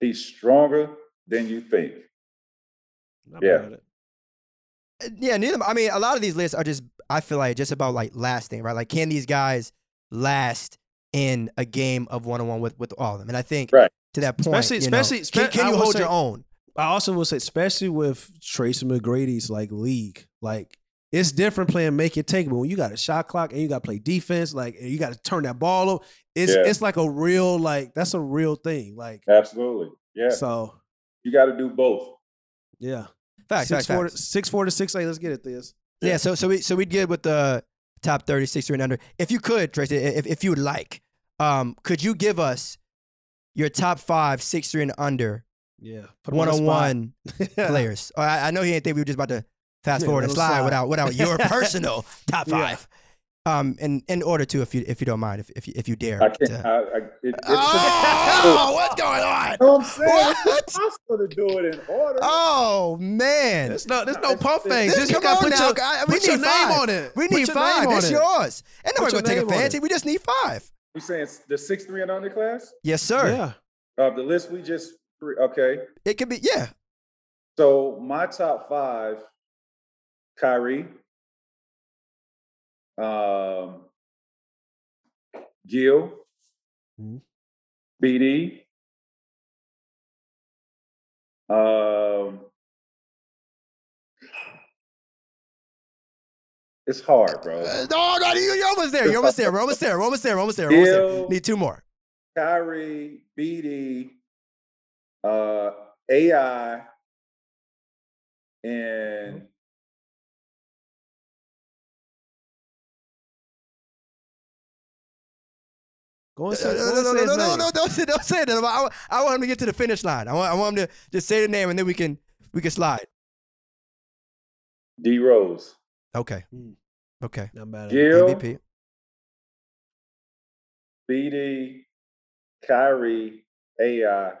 He's stronger than you think. Not Yeah. bad. Uh, Yeah, neither. I mean, a lot of these lists are just. I feel like just about like lasting, right? Like, can these guys last in a game of one on one with with all of them? And I think Right. to that point, Especially- you know, especially- can, can you hold say- your own? I also will say, especially with Tracy McGrady's like league, like it's different playing make it take, but when you got a shot clock and you got to play defense, like and you got to turn that ball up, it's Yeah. it's like a real like that's a real thing. Like Absolutely. Yeah. so, you got to do both. yeah. Facts, six facts, four, facts. to, six four to six eight. Let's get it. This Yeah. So so we so we'd get with the top 30, 63 and under. If you could, Tracy, if if you would like, um, could you give us your top five, six three and under yeah. One on one players? Oh, I, I know he didn't think we were just about to fast Yeah, forward and slide, slide. without without your personal top Yeah. five. Um, in in order to, if you if you don't mind, if if you, if you dare. I can't. to- I, I, it, it's Oh, what's going on? You know what I'm saying? What? It's impossible to do it in order. Oh man. There's no there's no It's- pump it's- Just come on put now. your, I- we put your name five. on it. We Put need your five. name on That's it. yours. And Put nobody's gonna take name fancy. We just need five. You saying the six three and under class? Yes, sir. Yeah. Of the list we just okay. It could be. Yeah. So my top five: Kyrie, um, Gil, Mhm. BD, um, it's hard, bro. Uh, no, no, you- you're almost there. You're almost there. We're almost there. We're almost there. We're almost there. We're almost there. Gil, Need two more. Kyrie, BD, uh, AI, and Go No, and say, no, no, no, no, no, no, no, don't say, don't say that. I, I want him to get to the finish line. I want, I want him to just say the name and then we can, we can slide. D Rose. Okay. Mm. Okay. Not bad. Gil, MVP. BD, Kyrie, AI,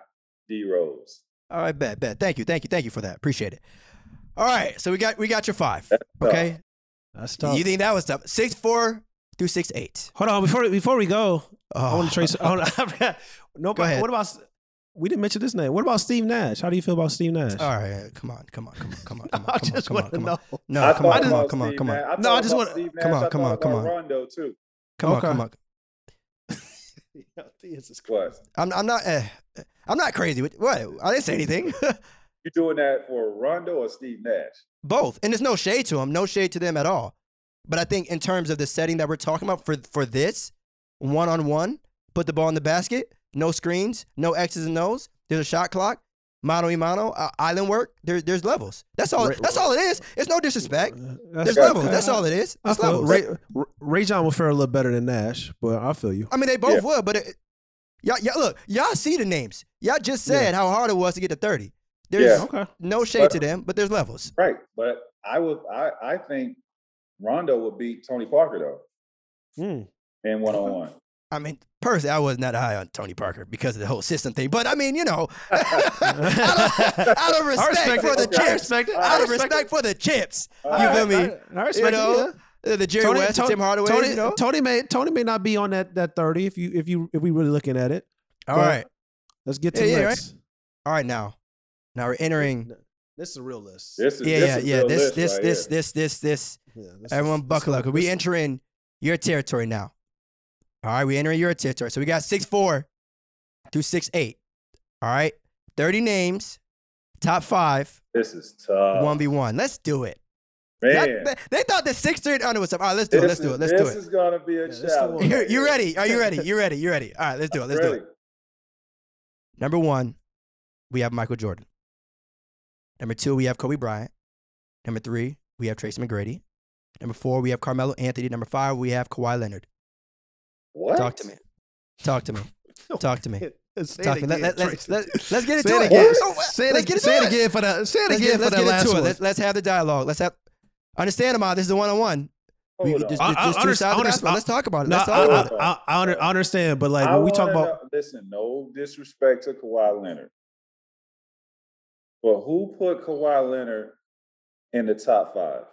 D Rose. All right, bet, bet. Thank you, thank you, thank you for that. Appreciate it. All right, so we got we got your five. That's tough. Okay, That's tough. you think that was tough? Six four through six eight. Hold on before before we go. I Oh. want to trace. I wanna, no, Go ahead. What about? We didn't mention this name. What about Steve Nash? How do you feel about Steve Nash? All right, come on, come on, come on, come on, come I on, come on, just want to know. No, come on, come on, come on, come on, No, I just wanna- come on, come on, come on. Rondo too. come on, come on. This is What? I'm I'm not uh, I'm not crazy. What? I didn't say anything. You're doing that for Rondo or Steve Nash? Both, and there's no shade to them, no shade to them at all. But I think in terms of the setting that we're talking about for for this one on one, put the ball in the basket, no screens, no X's and O's. There's a shot clock, mano y mano, uh, island work. There's there's levels. That's all. Ra- That's all it is. It's no disrespect. That's There's levels. That's all it is. I It's feel levels. Ray, Rajon will fare a little better than Nash, but I feel you. I mean, they both Yeah. would, but it, y'all, y'all, look, y'all see the names. Y'all just said how hard it was to get to 30. There's Yeah. Okay. no shade But- to them, but there's levels. Right. But I would I, I think Rondo would beat Tony Parker though Hmm. in one on one. I mean, personally, I was not high on Tony Parker because of the whole system thing. But I mean, you know, out, of, out of respect, respect for it. the Okay. Chips, respect. I out of respect respect for the chips, All you feel me? I, I respect you know, it. Yeah. Uh, the Jerry West, and Tim Hardaway, Tony, you know. Tony may Tony may not be on that that thirty if you if you if we really looking at it. All but- right, Let's get to Yeah, yeah, next. all right. Now, now we're entering. This is a real list. This is Yeah, this yeah, is yeah. real This, list this, right this, this, this, this. Yeah, Everyone, is- buckle up. up. 'cause We enter in your territory now. All right, we enter in your territory. So we got six four through six eight. All right, thirty names, top five, This is tough. one v one. Let's do it. Man. Y'all- they, they thought the six three oh, and under was up. All right, let's do it. Let's do it. Let's do it. This it. is gonna be a Yeah, challenge. You you ready? Are you ready? You ready? You ready? All right, let's do it. Let's do it. Number one, we have Michael Jordan. Number two, we have Kobe Bryant. Number three, we have Tracy McGrady. Number four, we have Carmelo Anthony. Number five, we have Kawhi Leonard. What? Talk to me. Talk to me. Talk to me. Say Talk to me. Let, again, let, let's, let, let's get into it it. again. Oh, Say let's it, get again. say it it. again for the. Say it Let's again get, for let's that get last into it. one. Let's, let's have the dialogue. Let's have. Understand, Ahmad. This is a one on one. Hold on. Just, I- just, I just understand- I understand- Let's talk about it. No, Let's I, talk I, about it. I, I, I understand, but like I when we talk wanna about know- listen, no disrespect to Kawhi Leonard, but who put Kawhi Leonard in the top five?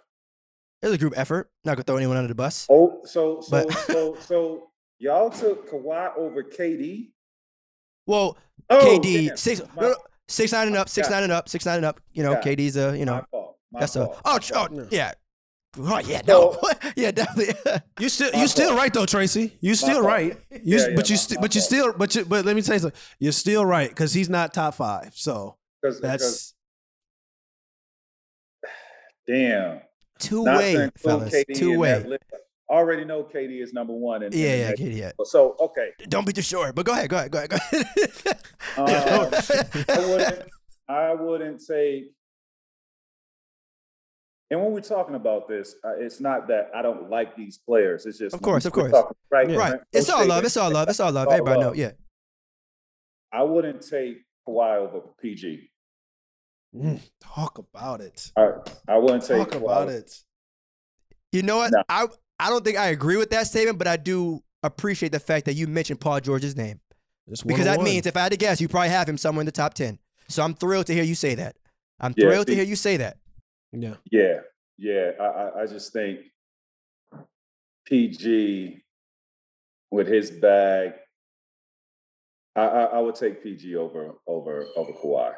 It was a group effort. Not gonna throw anyone under the bus. Oh, so so But- so so y'all took Kawhi over KD. Well, Oh, KD damn. six My- no, no, six nine and up, six Yeah. nine and up, six nine and up. You know, Yeah. KD's a you know my fault. My that's a oh, oh No. yeah. Oh yeah, no, yeah, definitely. You still My you still fault. right though, Tracy. You still fault. right. You, Yeah, yeah, but you my- still my but you still but you but let me tell you something. You're still right because he's not top five. So 'cause- that's damn. Two Not way, fellas. KD Two way. Already know KD is number one. In Yeah, yeah, KD, yeah. So okay, Don't be too short, but go ahead, go ahead, go ahead, go ahead. Um, I wouldn't. I wouldn't take. And when we're talking about this, uh, it's not that I don't like these players. It's just Of course, of course. talking- right? Yeah. right. right. It's all love. It's all love. It's all love. Everybody know. Yeah. I wouldn't take Kawhi over PG. Mm, talk about it. I, I wouldn't take Talk Kawhi about over- it. You know what? No. I I don't think I agree with that statement, but I do appreciate the fact that you mentioned Paul George's name because that means if I had to guess, you probably have him somewhere in the top ten. So I'm thrilled to hear you say that. I'm Yeah, thrilled to hear you say that. yeah. Yeah, yeah. I, I, I just think PG with his bag. I, I, I would take PG over over over Kawhi,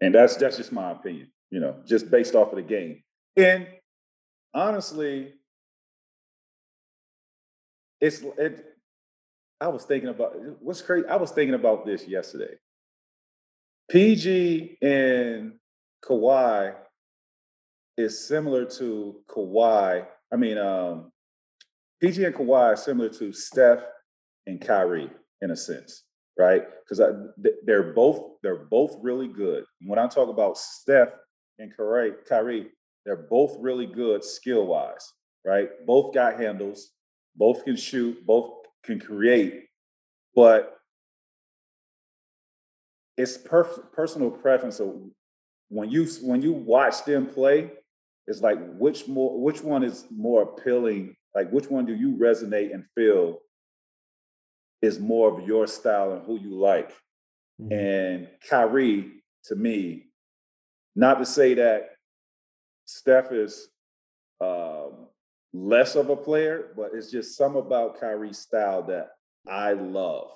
and that's that's just my opinion. You know, just based off of the game. And honestly, it's it. I was thinking about what's crazy. I was thinking about this yesterday. PG and Kawhi is similar to Kawhi. I mean, um, PG and Kawhi are similar to Steph and Kyrie in a sense, right? Because they're both they're both really good. When I talk about Steph and Kyrie, Kyrie, they're both really good skill wise, right? Both got handles, both can shoot, both can create, but it's per- personal preference of when you when you watch them play, it's like which more which one is more appealing? Like which one do you resonate and feel is more of your style and who you like? Mhm. And Kyrie, to me, not to say that Steph is um, less of a player, but it's just some about Kyrie's style that I love.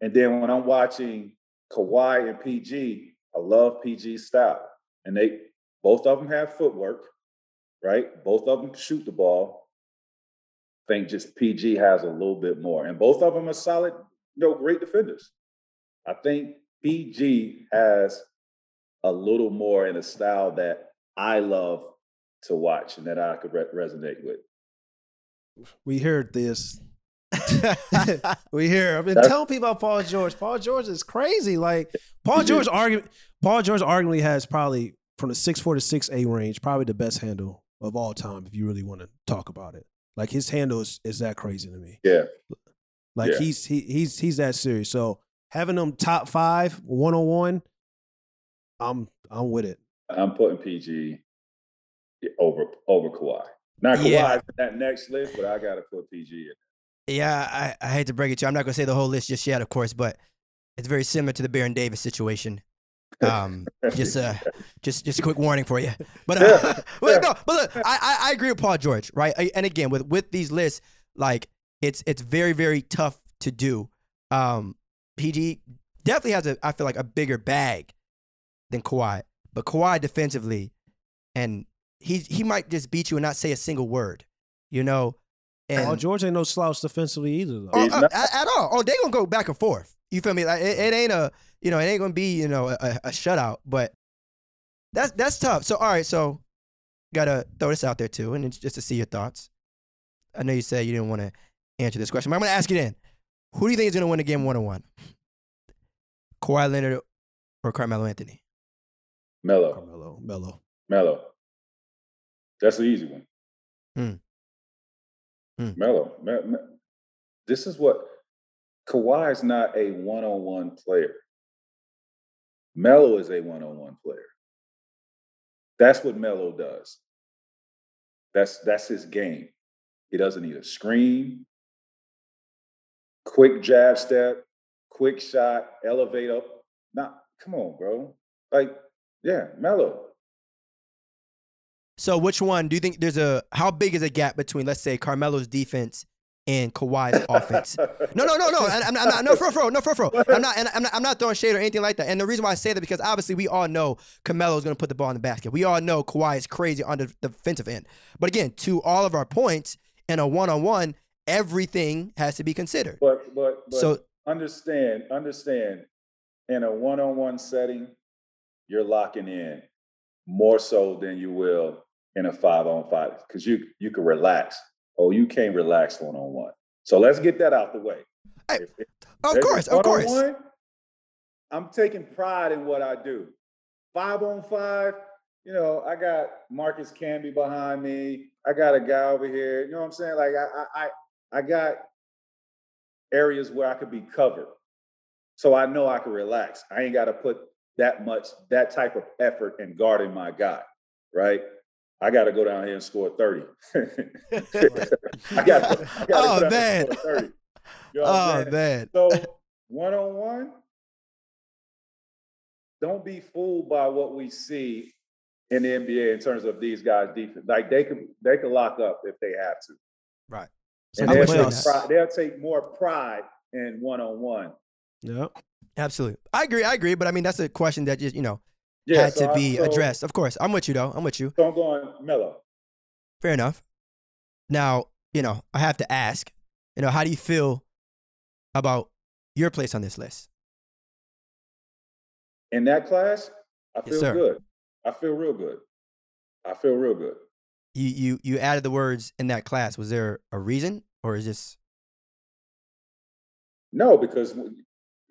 And then when I'm watching Kawhi and PG, I love PG's style. And they both of them have footwork, right? Both of them shoot the ball. I think just PG has a little bit more. And both of them are solid, you know, great defenders. I think PG has a little more in a style that I love to watch and that I could re- resonate with. We heard this. we hear. I've been That's- telling people about Paul George. Paul George is crazy. Like Paul George is. argument. Paul George arguably has probably from the six four to six eight range, probably the best handle of all time. If you really want to talk about it, like his handle is, is that crazy to me. Yeah. Like Yeah. he's he he's he's that serious. So having them top five one on one, I'm I'm with it. I'm putting PG over over Kawhi. Not Kawhi Yeah. that next list, but I got to put PG in. Yeah, I, I hate to break it to you. I'm not gonna say the whole list just yet, of course, but it's very similar to the Baron Davis situation. Um, just uh, just just a quick warning for you. But uh, Yeah, well, no, but look, I, I I agree with Paul George, right? I- And again, with with these lists, like it's it's very very tough to do. Um, PG definitely has a I feel like a bigger bag than Kawhi, but Kawhi defensively, and he he might just beat you and not say a single word, you know. And Paul George ain't no slouch defensively either. Though. Oh, uh, not- at, at all. Oh, they gonna go back and forth. You feel me? Like it, it ain't a you know it ain't gonna be you know a, a shutout. But that's that's tough. So all right, so gotta throw this out there too, and it's just to see your thoughts. I know you said you didn't want to answer this question, but I'm gonna ask you then. Who do you think is gonna win the game one on one? Kawhi Leonard or Carmelo Anthony? Melo, Carmelo, Melo. Melo. That's the easy one. Hmm. Hmm. Melo. Me- me- this is what Kawhi is not a one-on-one player. Melo is a one-on-one player. That's what Melo does. That's that's his game. He doesn't need a screen, quick jab step, quick shot, elevate up. Not come on, bro. Like, yeah, Melo. So which one do you think there's a how big is a gap between let's say Carmelo's defense and Kawhi's offense? No, no, no, no. I'm, I'm not. No, fro, fro, no, fro, fro. I'm not. And I'm not. I'm not throwing shade or anything like that. And the reason why I say that because obviously we all know Carmelo's going to put the ball in the basket. We all know Kawhi is crazy on the defensive end. But again, to all of our points in a one-on-one, everything has to be considered. But but, but So understand, understand, in a one-on-one setting, you're locking in more so than you will in a five-on-five because you you can relax. Oh, you can't relax one-on-one. So let's get that out the way. Hey, If- if of course, of course. I'm taking pride in what I do. Five on five, you know, I got Marcus Camby behind me. I got a guy over here. You know what I'm saying? Like I I I, I got areas where I could be covered. So I know I can relax. I ain't got to put that much, that type of effort in guarding my guy, right? I got to go down here and score 30. I got to Oh, go down man. and score 30. You know Oh saying? man. So one on one, don't be fooled by what we see in the NBA in terms of these guys' defense. Like they could they could lock up if they have to. Right. So And they'll take, pride, they'll take more pride in one on one. Yep. Absolutely. I agree. I agree. But I mean, that's a question that just you know Yeah, had so to I- be so- addressed. Of course, I'm with you though. I'm with you. So I'm going Melo. Fair enough. Now, you know, I have to ask, you know, how do you feel about your place on this list? In that class, I Yes, feel sir. good. I feel real good. I feel real good. You you you added the words in that class. Was there a reason, or is this No, because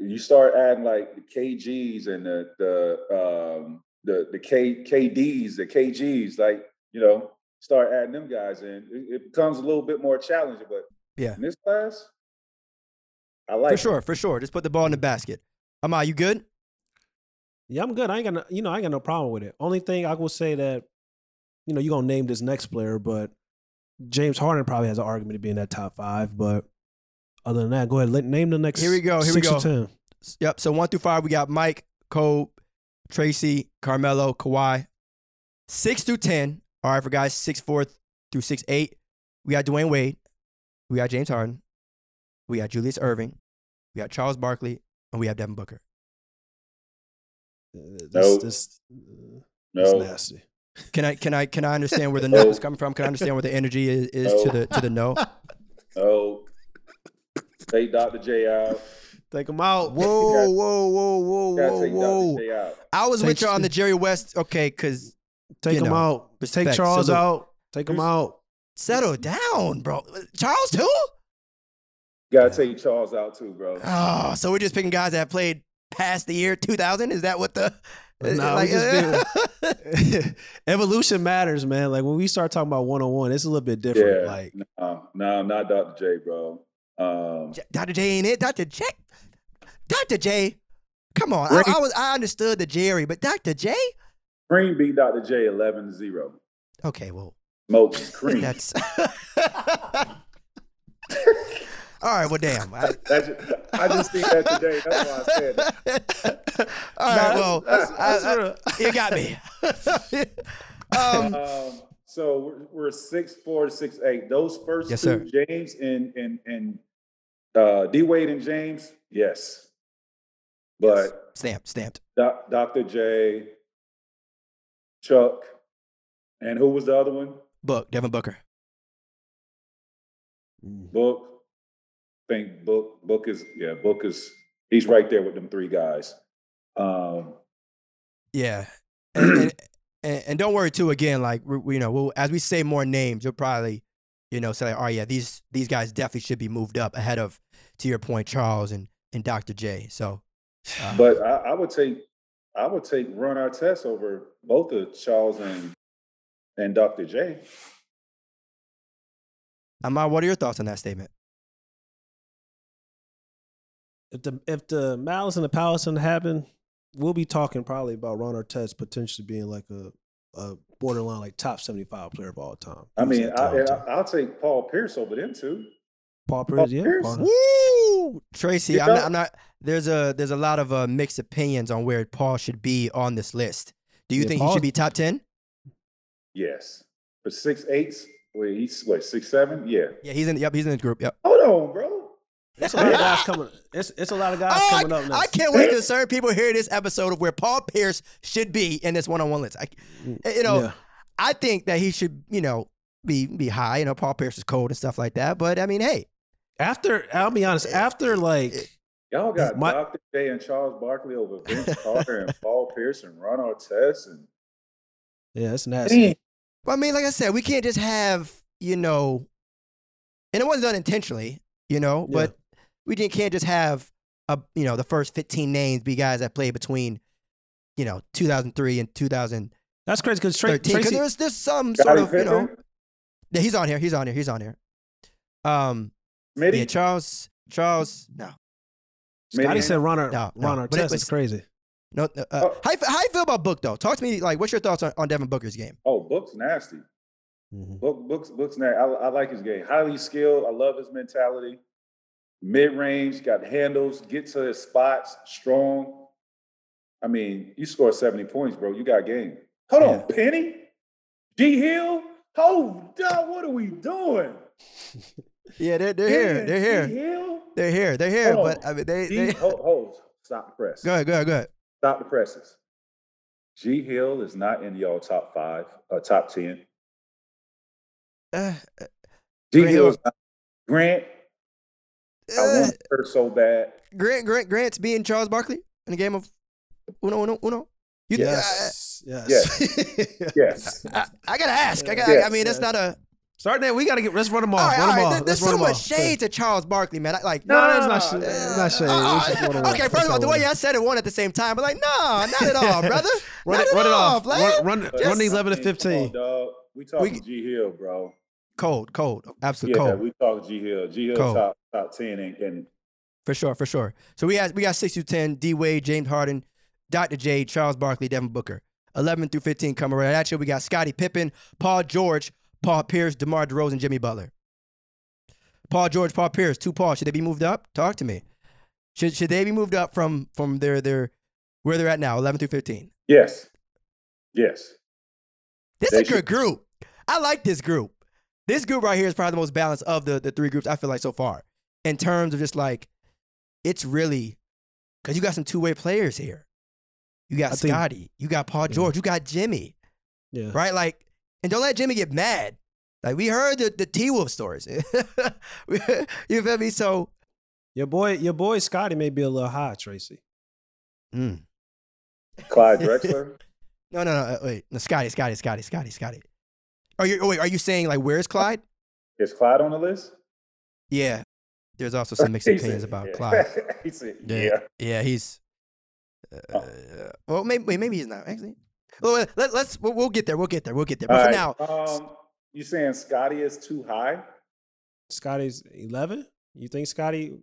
you start adding like the KGs and the the um, the the K KDs, the KGs, like you know, start adding them guys in. It, it becomes a little bit more challenging. But Yeah. in this class, I like for it. sure? For sure. Just put the ball in the basket. Amar, you good? Yeah, I'm good. I ain't got no, you know, I ain't got no problem with it. Only thing I will say that, you know, you're gonna name this next player, but James Harden probably has an argument to be in that top five. But other than that, go ahead. Let, name the next. Here we go, here we go. To ten. Yep. So one through five, we got Mike, Cole, Tracy, Carmelo, Kawhi. Six through ten. All right, for guys, six four through six eight. We got Dwyane Wade. We got James Harden. We got Julius Erving. We got Charles Barkley, and we have Devin Booker. Uh, This, Nope. this, uh, this No, nasty. Can I can I can I understand where the no is coming from? Can I understand where the energy is, is to the to the no? no. Take Dr. J out. Take him out. Whoa, whoa, whoa, whoa, whoa, whoa! Dr. J out. I was with Take- you on the Jerry West. Okay, because Take you him know, out. respect, Take Charles salute. out. Take him out. settle down, bro. Charles too? Gotta take Charles out too, bro. Oh, so we're just picking guys that have played past the year 2000? Is that what the? Nah, we just Evolution matters, man. Like when we start talking about one on one, it's a little bit different. Yeah. Like No, no, not Dr. J, bro. Um, Dr. J ain't it? Dr. J, Dr. J. Come on, I, I was I understood the Jerry, but Dr. J. Cream beat Dr. J 11 0. Okay, well Smoke Cream. that's. All right, well, damn. I, just, I just think that today. That's why I said it. All right, well, that's- that's I- I- you got me. um, Um, so we're, we're six four to six eight. Those first Yes, two, James and and and uh, D Wade and James, yes. But stamped, stamped. Doc, Dr. J, Chuck, and who was the other one? Book, Devin Booker. Book. I think Book. Book is yeah. Book is he's right there with them three guys. Um, Yeah, and, and, and, and don't worry too. Again, like we, we- you know, we'll, as we say more names, you'll probably, you know, say, like, "Oh yeah, these these guys definitely should be moved up ahead of, to your point, Charles and and Dr. J." So, uh, But I, I would take I would take Ron Our Artest over both of Charles and and Dr. J. Amar, what are your thoughts on that statement? if the if the malice and the palace didn't happen, we'll be talking probably about Ron Artest potentially being like a a borderline like top seventy five player of all time. I mean, I, talented. I, I'll take Paul Pierce over them too. Paul Pierce, yeah. Pierce. Paul- Woo, Tracy, I'm not, I'm not. There's a there's a lot of uh, mixed opinions on where Paul should be on this list. Do you Yeah, think he should be top ten? Yes. For six eights, wait, he's what, six seven? Yeah. Yeah, he's in. Yep, he's in the group. Yep. Hold on, bro. It's a lot of guys coming. It's it's a lot of guys Oh, coming up I, next. I can't wait to certain people hear this episode of where Paul Pierce should be in this one-on-one list. I, eh, you know, Yeah. I think that he should, you know, be be high. You know, Paul Pierce is cold and stuff like that. But I mean, hey, After I'll be honest, after like Y'all got My- Dr. J and Charles Barkley over Vince Carter and Paul Pierce and Ron Artest and yeah, it's nasty. But I mean, like I said, we can't just have, you know, and it wasn't done intentionally, you know, Yeah. but we can't just have, a, you know, the first 15 names be guys that played between, you know, 2003 and 2000. That's crazy because Tra- Tracy. there's, there's some sort of, you know, yeah, he's on here. He's on here. He's on here. Um, Smitty, yeah, Charles, Charles, no, Scotty Smitty, said Ron, Ar- No, no, Ron but Artest was- is crazy. no. Uh, Oh. how, you, f- how you feel about Book though? Talk to me. Like, what's your thoughts on, on Devin Booker's game? Oh, Book's nasty. Mhm. Book, Book's, Book's nasty. I, I like his game. Highly skilled. I love his mentality. Mid range, got handles, get to his spots, strong. I mean, you score 70 points, bro. You got game. Hold Yeah. on, Penny? G Hill? Hold up, what are we doing? Yeah, they're, they're here. They're here. G Hill? They're here. They're here. Hold But on. I mean, they, G, they hold, hold, stop the press. go ahead, go ahead, go ahead. Stop the presses. G Hill is not in y'all top five, uh, top 10. Uh, G Grant Hill Hill- is not. Grant, I uh, want her so bad. Grant, Grant, Grant's being Charles Barkley in a game of Uno, Uno, Uno. You, Yes, yes, Yes. I, I, I gotta ask. I, got, Yes, I mean, that's yes. not a. Start there. We gotta get. Let's run them off. All right, run all them right. off. There's Let's so much off. shade to Charles Barkley, man. I, like, No, Nah. it's not. sh- It's not shade. Uh, It's just one on okay, first of all, the way I said it one at the same time, but like, no, not at all, brother. Run not it, at run it off. man. Run, run, Just- run the eleven to I mean, come fifteen. on, dog. We talking G Hill, bro. Cold, cold, absolute Yeah, cold. we talking G Hill. G Hill Cold. top top ten and, and For sure, for sure. So we had we got six through ten: D Wade, James Harden, Dr. J, Charles Barkley, Devin Booker. Eleven through fifteen coming right at you. We got Scottie Pippen, Paul George, Paul Pierce, DeMar DeRozan, Jimmy Butler. Paul George, Paul Pierce, two Paul. Should they be moved up? Talk to me. Should should they be moved up from from their their where they're at now, eleven through fifteen? yes, yes. This is a good group. I like this group. This group right here is probably the most balanced of the, the three groups I feel like so far. In terms of just like, it's really because you got some two way players here. You got I think- Scotty, you got Paul Yeah. George, you got Jimmy, Yeah. right? Like, and don't let Jimmy get mad. Like we heard the the T Wolf stories. you feel me? So, Your boy, your boy Scotty may be a little high, Tracy. mm. Clyde Drexler. no, no, no. uh, Wait, no, Scotty, Scotty, Scotty, Scotty, Scotty. Are you? Oh, wait, are you saying like where's Clyde? Is Clyde on the list? Yeah. There's also some mixed opinions said, about yeah. Clyde. he said, Yeah. yeah. Yeah, he's. Uh, Oh. Well, maybe wait, maybe he's not actually. Well, let, us we'll, we'll get there. We'll get there. We'll get there. But All for right, now, um, you saying Scotty is too high? Scotty's eleven. You think Scotty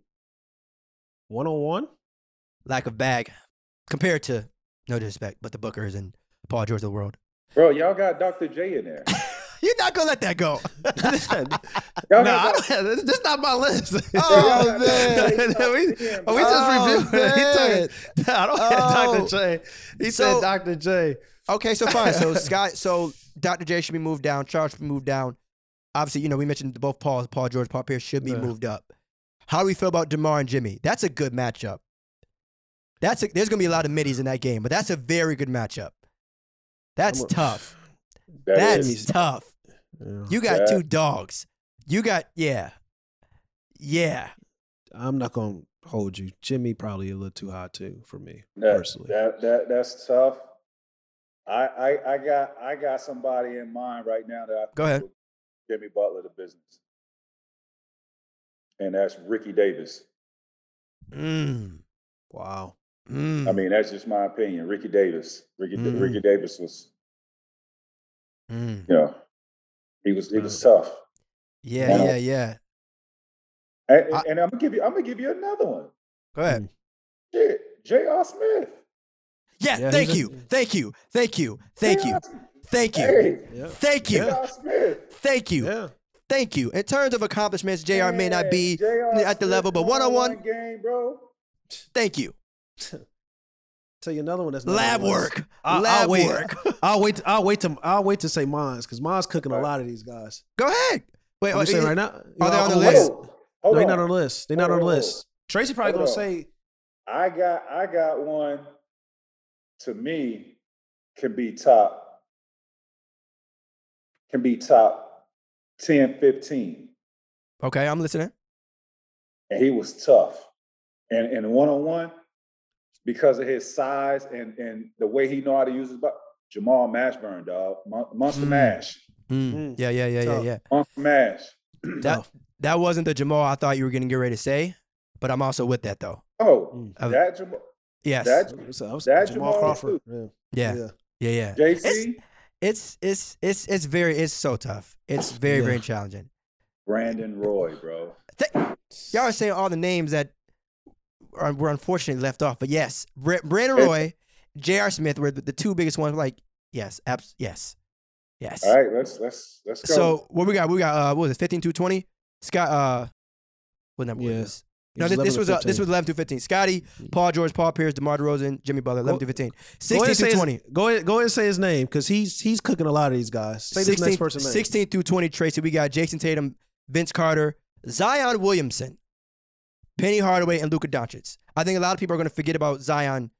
one on one? lack of bag compared to no disrespect, but the Bookers and Paul George of the world. Bro, y'all got Dr. J in there. You're not gonna let that go. Y'all nah, I don't- this is not my list. Oh, man. we, oh, we just Oh, reviewed it. He took, I don't Oh. have Dr. J. He So- said Dr. J. okay, so fine. So Scott, so Dr. J should be moved down. Charles should be moved down. Obviously, you know we mentioned both Pauls, Paul George, Paul Pierce should be Yeah. moved up. How do we feel about Demar and Jimmy? That's a good matchup. That's a, there's gonna be a lot of middies in that game, but that's a very good matchup. That's a- tough. That That's is- tough. Yeah. You got Yeah. two dogs. You got yeah, yeah. I'm not gonna hold you. Jimmy probably a little too high too for me that, personally. that that that's tough. I, I I got I got somebody in mind right now that I Go ahead. Jimmy Butler the business. And that's Ricky Davis. Mm, wow. mm. I mean, that's just my opinion. Ricky Davis. Ricky Mm. Ricky Davis was, Mm. you know, he was he was tough. Yeah, Wow. yeah, yeah. And, I- and I'm gonna give you I'm gonna give you another one. Go ahead. Shit, J.R. Smith. Yeah, Yeah, thank he's a- you, thank you, thank you, thank you, thank you, Hey, Yeah. thank you, thank you, Yeah. thank you. In terms of accomplishments, Jr. may not be J.R. at the level, but won one-on-one- game, bro. Thank you. Tell you another one that's not Lab the list. work, I'll- lab I'll work. I'll wait. I'll wait to. I'll wait to say Mons because Mons cooking a lot of these guys. Go ahead. Wait, I'm wait, uh, saying right now. Are they on the list? wait. Hold, hold no, they're not on the list. They're not on the list. Tracy probably gonna say I got I got one to me can be top can be top 10, 15. Okay, I'm listening. And he was tough. And and one on one, because of his size and and the way he know how to use his body, Jamal Mashburn, dog. Mon- Monster Mm. Mash. Mm. Mm. Yeah, yeah, yeah, yeah, yeah. Monster Mash. That that wasn't the Jamal I thought you were going to get ready to say, but I'm also with that though. Oh, Mm. Uh, that Jamal Yes. that So That Jamal Jamal Crawford. Yeah. yeah, yeah, yeah. JC, It's it's it's it's very it's so tough. It's very Yeah. very challenging. Brandon Roy, bro. Y'all are saying all the names that are, were unfortunately left off, but yes, Bra- Brandon Roy, J.R. Smith were the, the two biggest ones. Like yes, abs- yes, yes. All right, let's let's let's go. So what we got? We got uh, what was it? Fifteen to twenty. Scott. Uh, what number Yeah. was this? No, this, this was uh, this was eleven to fifteen. Scotty, Paul George, Paul Pierce, DeMar DeRozan, Jimmy Butler, eleven Go- to fifteen. Sixteen and say to his- twenty. Go ahead. Go ahead and say his name because he's he's cooking a lot of these guys. Say this next person's name. 16 through 20, Tracy. We got Jayson Tatum, Vince Carter, Zion Williamson, Penny Hardaway, and Luka Doncic. I think a lot of people are going to forget about Zion,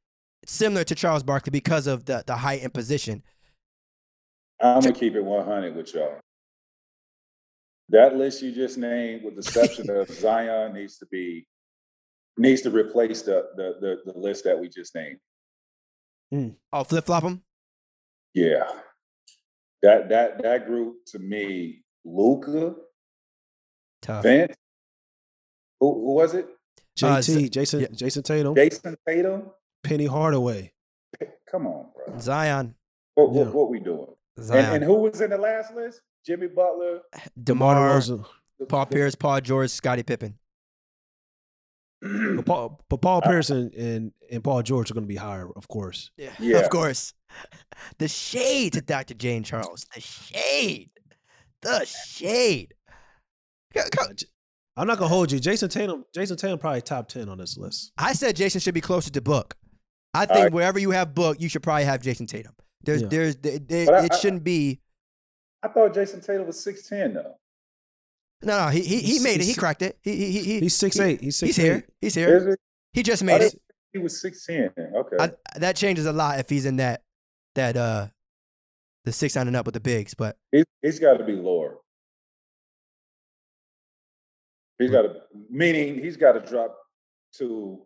similar to Charles Barkley, because of the, the height and position. I'm gonna keep it 100 with y'all. That list you just named, with the exception of Zion, needs to be needs to replace the the the, the list that we just named. Oh, flip flop them? Yeah, that that that group to me, Luka, Tough. Vince, who, who was it? Uh, JT, Jayson, yeah. Jayson Tatum, Jayson Tatum. Penny Hardaway. Come on, bro. Zion. What Yeah. what, what we doing? Zion. And, and who was in the last list? Jimmy Butler. DeMar, DeRozan. Paul Pierce, Paul George, Scottie Pippen. But Paul, but Paul Pierce and, and, and Paul George are going to be higher, of course. Yeah. Yeah. Of course. The shade to Dr. Jane Charles. The shade. The shade. Co- co- Uh, J- I'm not gonna hold you. Jayson Tatum, Jayson Tatum probably top ten on this list. I said Jayson should be closer to Book. I think right. wherever you have Book, you should probably have Jayson Tatum. There's, Yeah. there's, there, there- I- it shouldn't be. I thought Jayson Tatum was 6'10 though. No, no, he he, he made it. He cracked it. He he he. He's six he- eight. He's six He's here. He's here. Is it? He just made it. He was 6'10. Okay. I, that changes a lot if he's in that that uh the six nine and up with the bigs. But He, he's got to be lower. He's got to, meaning he's got to drop to.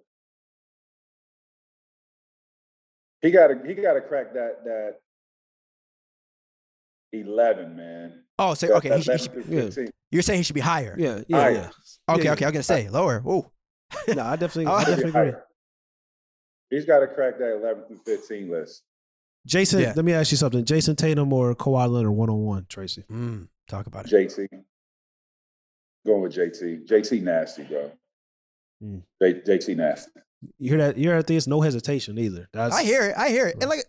He got to he got to crack that that eleven man. oh, so That- okay, that he, should- he should, yeah. you're saying he should be higher. Yeah, yeah, Higher. yeah. Okay, Yeah, okay, I was gonna say lower. Ooh, No, I definitely, Oh, I definitely agree. Higher. He's got to crack that eleven through fifteen list. Jayson, Yeah. let me ask you something. Jayson Tatum or Kawhi Leonard one on one, Tracy. mm, talk about it. JT. Going with JT. JT nasty, bro. Mm. J, JT nasty. You hear that? You hear that? There's no hesitation either. That's I hear it. I hear it. And like,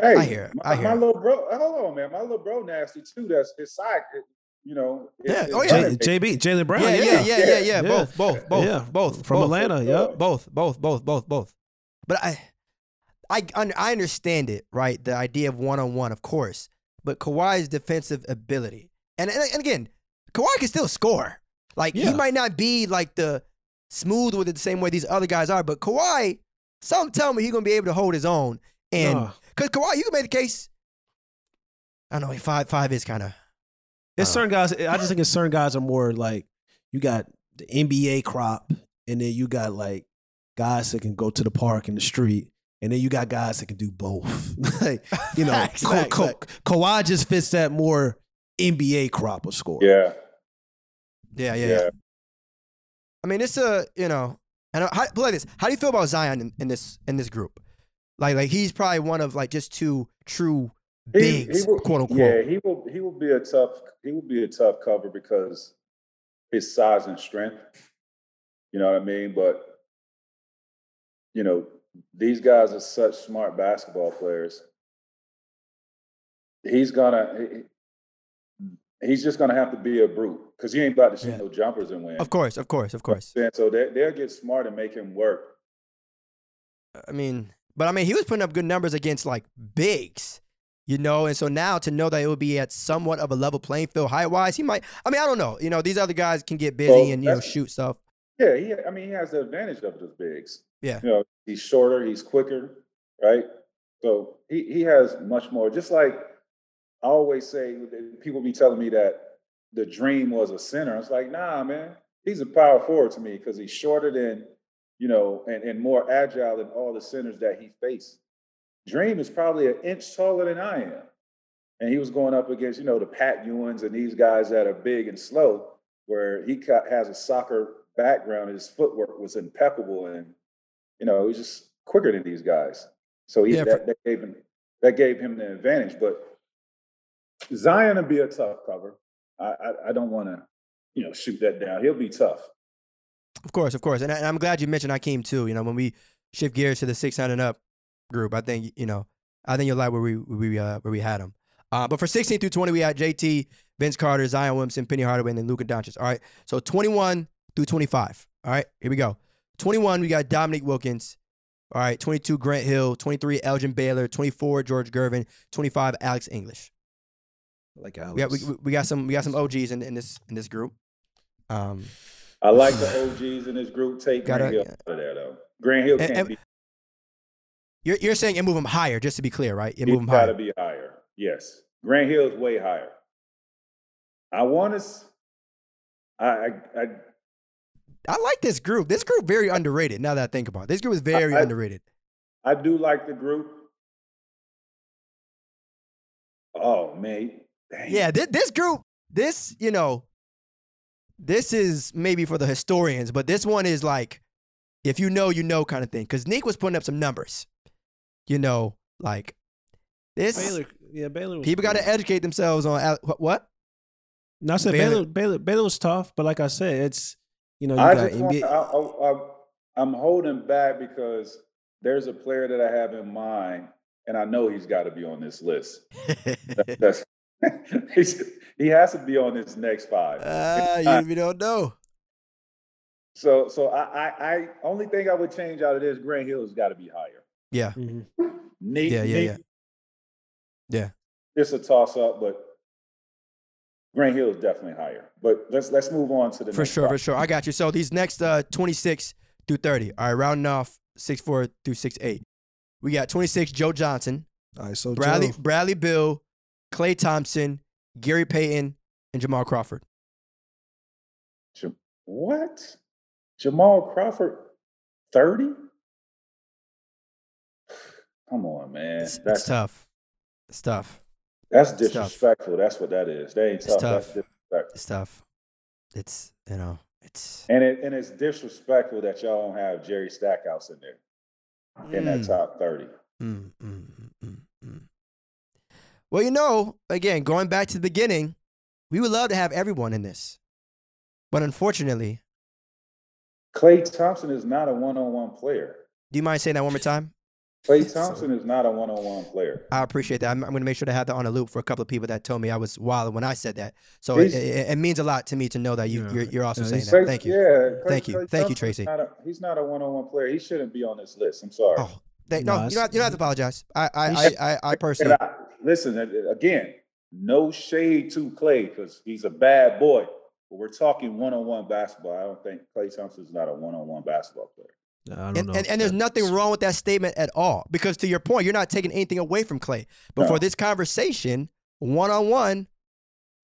Hey, I hear it. My, I hear my it. little bro. Hold on, man. My little bro nasty too. That's his side. You know. it- Yeah, it- oh, yeah. J, JB, Jaylen Brown. yeah, Yeah, yeah, yeah, yeah, yeah, Yeah. Both, both, both, Yeah. both, from both, Atlanta. Yeah. Yep. both, both, both, both, both. But I, I, I understand it, right? The idea of one on one, of course, but Kawhi's defensive ability, and and, and again, Kawhi can still score. Like he might not be like the smooth with it the same way these other guys are, but Kawhi, some tell me he's gonna be able to hold his own. And Nah. because Kawhi, you can make the case. I don't know five five is kind of It's Uh, certain guys. I just think it's certain guys are more like you got the NBA crop, and then you got like guys that can go to the park and the street, and then you got guys that can do both. like you know, Facts, Ka- facts, Ka- facts. Kawhi just fits that more NBA crop of score. Yeah. yeah, yeah, Yeah. I mean, it's a you know, and how, like this: How do you feel about Zion in, in this in this group? Like, like he's probably one of like just two true He- bigs, he will- quote unquote. Yeah, he will. He will be a tough. He will be a tough cover because his size and strength. You know what I mean? But you know, these guys are such smart basketball players. He's gonna. he- He's just gonna have to be a brute because he ain't about to shoot Yeah. no jumpers and win. Of course, of course, of course. So they, they'll get smart and make him work. I mean, But I mean, he was putting up good numbers against like bigs, you know. And so now to know that it would be at somewhat of a level playing field height wise, he might. I mean, I don't know. You know, these other guys can get busy Well, and you know shoot stuff. Yeah, he. I mean, he has the advantage of those bigs. Yeah. You know, he's shorter, he's quicker, right? So he he has much more. Just like I always say, people be telling me that the dream was a center. I was like, nah, man, he's a power forward to me because he's shorter than, you know, and, and more agile than all the centers that he faced. Dream is probably an inch taller than I am. And he was going up against, you know, the Pat Ewings and these guys that are big and slow, where he has a soccer background and his footwork was impeccable and, you know, he's just quicker than these guys. So he, Yeah, that, that gave him that gave him the advantage. But Zion would be a tough cover. I I, I don't want to, you know, shoot that down. He'll be tough. Of course, of course, and, I, I'm glad you mentioned Hakeem too. You know, when we shift gears to the 600 up group, I think you know, I think you'll like where we we uh, where we had him. Uh, but for 16 through 20, we had JT, Vince Carter, Zion Williamson, Penny Hardaway, and then Luka Doncic. All right, so 21 through 25. All right, here we go. 21, we got Dominique Wilkins. All right, 22, Grant Hill. 23, Elgin Baylor. 24, George Gervin. 25, Alex English. Like We got we, we- we got some we got some OGs in, in this in this group. Um, I like the OGs in this group. Take Gotta- Grant Hill out of there though. Grant Hill And- can't and- be. you're you're saying you move him higher, just to be clear, right? You move him got higher. to be higher. Yes, Grant Hill is way higher. I want to. I, I I I like this group. This group very underrated. Now that I think about it, this group is very I- underrated. I do like the group. Oh man, dang. Yeah, this, this group, this you know, this is maybe for the historians, but this one is like, if you know, you know, kind of thing. Because Nick was putting up some numbers, you know, like this. Baylor, yeah, Baylor. Was people got to educate themselves on uh, what- what. No, I said Baylor- Baylor, Baylor, Baylor was tough, but like I said, it's you know you I got just want. NBA. I, I, I, I'm holding back because there's a player that I have in mind, and I know he's got to be on this list. That's he's, he has to be on this next five. Ah, you, you don't know. So, so I, I, I only thing I would change out of this, Grant Hill's got to be higher. Yeah, Mhm. Neat, Yeah, yeah, neat. yeah. Yeah. It's a toss up, but Grant Hill is definitely higher. But let's let's move on to the for next sure, five. for sure. I got you. So these next uh 26 through 30. All right, rounding off 6'4 through 6'8. We got 26 Joe Johnson, All right, so Bradley Joe, Bradley Beal, Klay Thompson, Gary Payton, and Jamal Crawford. What? Jamal Crawford, thirty? Come on, man. It's, it's That's tough. It's tough. that's it's tough. disrespectful. That's what that is. That ain't It's tough. tough. That's disrespectful. It's tough. It's you know, it's And it and it's disrespectful that y'all don't have Jerry Stackhouse in there in that Mm, top thirty. mm, mm, mm, mm, mm. Well, you know, again, going back to the beginning, we would love to have everyone in this. But unfortunately, Klay Thompson is not a one-on-one player. do you mind saying that one more time? Klay So- Thompson is not a one-on-one player. I appreciate that. I'm, I'm going to make sure to have that on a loop for a couple of people that told me I was wild when I said that. So it, it, it means a lot to me to know that you, Yeah. you're, you're also Yeah, saying he's- that. Thank you. Yeah, Klay- Thank you. Klay Thank you, Tracy. not a- he's not a one-on-one player. He shouldn't be on this list. I'm sorry. Oh, thank, No, no, you don't, have, you don't have to apologize. I, I, I, I, I personally, I, listen again. No shade to Klay because he's a bad boy. But we're talking one-on-one basketball. I don't think Klay Thompson is not a one-on-one basketball player. I don't and, know. and, and there's nothing wrong with that statement at all. Because to your point, you're not taking anything away from Klay. But No. for this conversation, one on one,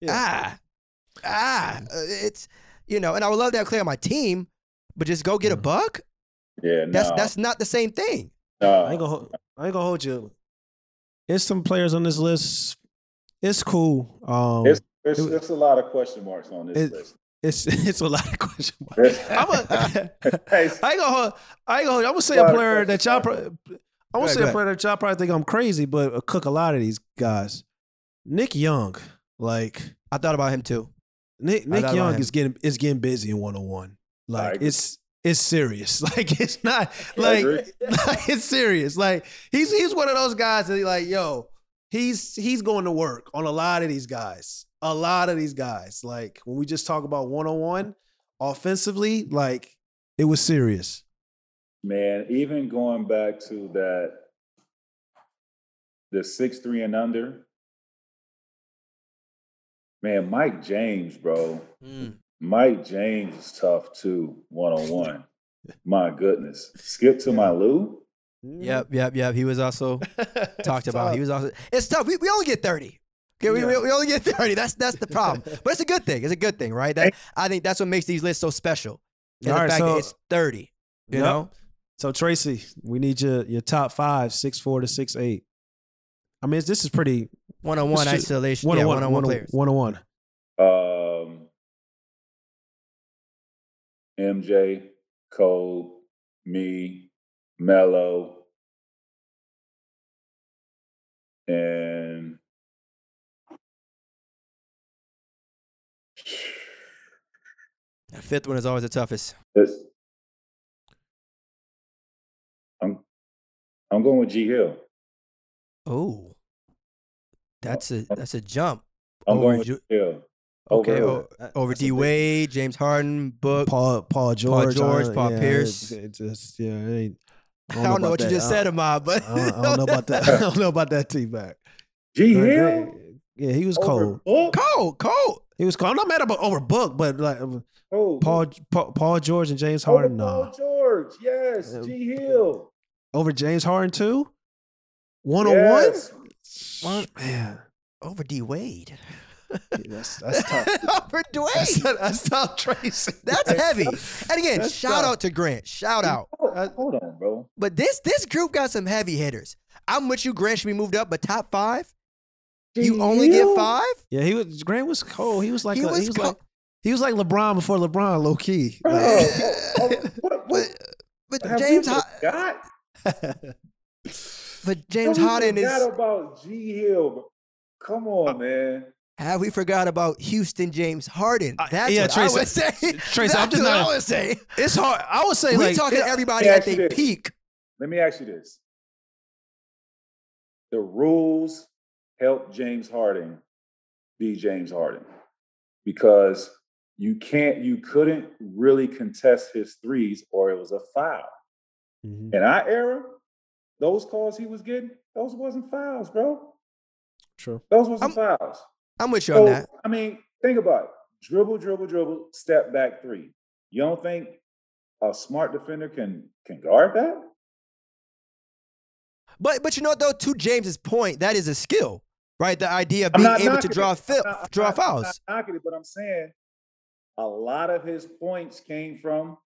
ah, ah, uh, it's, you know, and I would love to have Klay on my team, but just go get a buck? Yeah, That's, that's not the same thing. No. I ain't gonna, I ain't gonna hold you. There's some players on this list. It's cool. Um, It's, it's, it- it's a lot of question marks on this it- list. it's it's a lot of question marks. I'm a, Hey, I ain't gonna hold, I ain't gonna. I'm gonna say a player that y'all. Pro, I'm Go gonna say a player that y'all probably think I'm crazy, but uh, cook a lot of these guys. Nick Young, like I thought about him too. Nick Nick Young is getting is getting busy in one on one. Like it's it's serious. Like it's not like, like it's serious. Like he's he's one of those guys that like yo he's he's going to work on a lot of these guys. A lot of these guys. Like when we just talk about one on one offensively, like it was serious. Man, even going back to that the six three and under. Man, Mike James, bro. Mm. Mike James is tough too, one on one. My goodness. Skip to my Lou. Yep, yep, yep. He was also talked about. Tough. He was also. It's tough. We, we only get thirty. Okay, we, Yeah. we, we only get thirty. That's that's the problem. but it's a good thing. It's a good thing, right? That I think that's what makes these lists so special. Is All the right, fact so- that it's thirty. You Yep. know, So Tracy, we need your your top five, six four to six eight. I mean, this is pretty one on one It's ju- isolation. one yeah, on one one, on one players. one on one. MJ, Cole, me, Melo, and The fifth one is always the toughest. I'm I'm going with G Hill. Oh, that's a that's a jump. I'm Over going with G Hill. Okay, Over- o- over D Wade, James Harden, Book. Paul Paul George, George, Paul yeah, Pierce. It, it just yeah, it ain't, I don't, know about what you just said, Ahmad, but I don't, I don't know about that. I don't know about that T back. G Hill. Yeah, he was Over cold. Book? Cold, cold. He was cold. I'm not mad about over book, but like Oh, Paul, Paul Paul George and James over Harden, Paul no. George. Yes, Uh, G Hill. Over James Harden too. One on Yes. one. One- Man, Over D Wade. That's that's tough. over D that's, Wade. that's tough, Tracy. That's heavy. And again, That's shout tough. out to Grant. Shout out. Hold, hold on, bro. But this this group got some heavy hitters. I'm with you. Grant should be moved up, but top five. You G only get five. Yeah, he was. Grant was cold. He was like He a- was he was co- like he was like LeBron before LeBron, low key. Bro, Like- oh, oh, what, what But but James we Har- but James Have we Harden is. about G Hill. Come on, uh, man. Have we forgot about Houston James Harden? Uh, That's yeah, what Tracy- I would say. Tracy, I'm That's just what not- I would say. it's hard. I would say We like talking it- everybody at she their peak. Let me ask you this. The rules help James Harden be James Harden because you can't, you couldn't really contest his threes or it was a foul. Mhm, In our era, those calls he was getting, those wasn't fouls, bro. True. Those wasn't fouls. I'm with you on that. I mean, think about it. Dribble, dribble, dribble, step back three. You don't think a smart defender can can guard that? But but you know what though, to James's point, that is a skill, right? The idea of being able to draw I'm not- draw I'm fouls. not knocking it, but I'm saying a lot of his points came from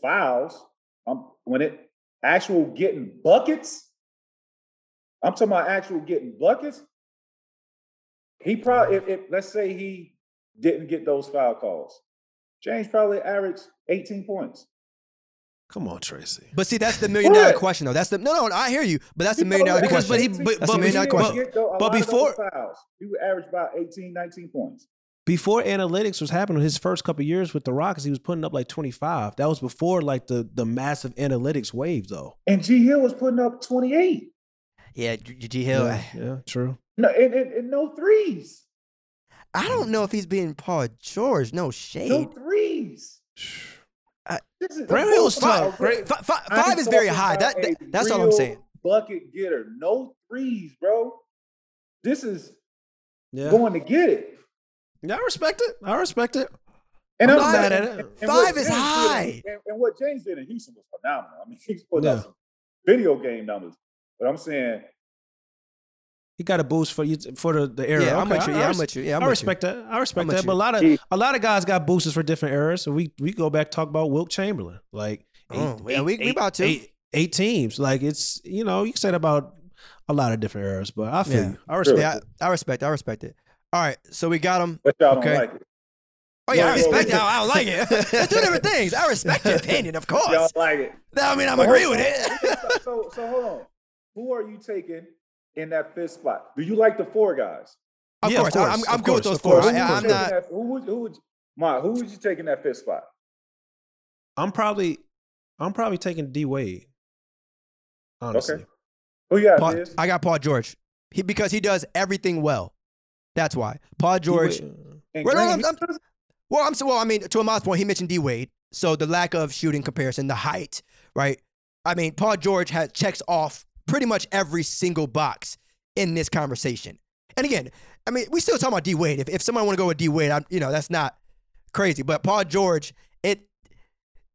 fouls. Um, when it actual getting buckets, I'm talking about actual getting buckets. He probably, if, if let's say he didn't get those foul calls, James probably averaged 18 points. Come on, Tracy. But see, that's the million dollar question though. That's the no, no. I hear you, but that's the million dollar probably Because- but question. he- averaged but- 18. That's a million dollar He question. didn't get tho- a But lot of those before- fouls, he would average about 18, 19 points. Before analytics was happening, his first couple years with the Rockets, he was putting up like 25. That was before like the the massive analytics wave, though. And G Hill was putting up 28. yeah, G G Hill. yeah, yeah, true. No, and, and, and no threes. I don't know if he's being Paul George. No shade. No threes. I- This is Grant Hill was Five- tough. Great. Fi- fi- I'm five is very high. That, that- that's all I'm saying. Bucket getter. No threes, bro. This is Yeah. going to get it. yeah, I respect it. I respect it. And I'm I'm not mad at it. and what Five is James did- high. and, and what James did in Houston was phenomenal. I mean, he's putting Yeah. up some video game numbers. But I'm saying He got a boost for you for the, the era. Yeah, I'm with you. I- Yeah, I I'm with you. Yeah, I'm I with respect that. I respect I'm that. But a lot of He- a lot of guys got boosters for different eras. So we we go back talk about Wilt Chamberlain. Like Oh, yeah, we- we about to. eight, eight teams. Like it's you know you can say about a lot of different eras. But I feel Yeah. you. I respect Yeah. I, I respect. I respect it. All right, so we got him. but y'all Okay. don't like it. Oh yeah, I Yeah, yeah, respect it. yeah. I, I don't like it. It's two different things. I respect your opinion, of course. Y'all course. like it. I mean, I'm So agree with on. it. so, so hold on. Who are you taking in that fifth spot? Do you like the four guys? Of Yeah, of course, I- I'm, I'm of good with those of four. I, Who would you I'm take in not. that- who would, who would, Ma, who would you take in that fifth spot? I'm probably I'm probably taking D Wade. Honestly. Okay. Who you got, Paul, I got Paul George. He because he does everything well. That's why Paul George. Well, no, Grant I'm- Well, I'm so well. I mean, to Ahmad's point, he mentioned D Wade. So the lack of shooting comparison, the height, right? I mean, Paul George has checks off pretty much every single box in this conversation. And again, I mean, we still talking about D Wade. If, if someone want to go with D Wade, I'm, you know, that's not crazy. But Paul George, it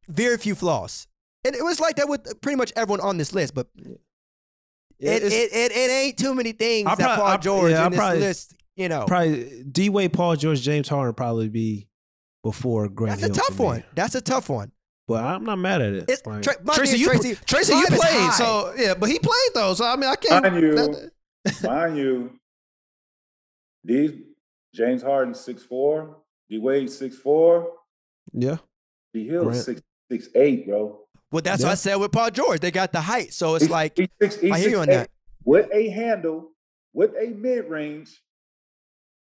very few flaws. And it was like that with pretty much everyone on this list. But it, it, it, it ain't too many things I'll that prob- Paul George yeah, in this probably- list, you know. probably D Wade, Paul George, James Harden probably be before Grant That's a tough one. That's a tough one. But I'm not mad at it. It's- Like- Tra- Tracy, you is, Tracy, Tracy, you played, so yeah. But he played though, so I mean, I can't. Mind you, that- mind you, these James Harden six four, D Wade six four, yeah, D Hill Grant. six six eight, bro. Well, that's what I said with Paul George. They got the height. So it's He's- like, he's six, he's I hear you on 6'8", that. with a handle, with a mid range,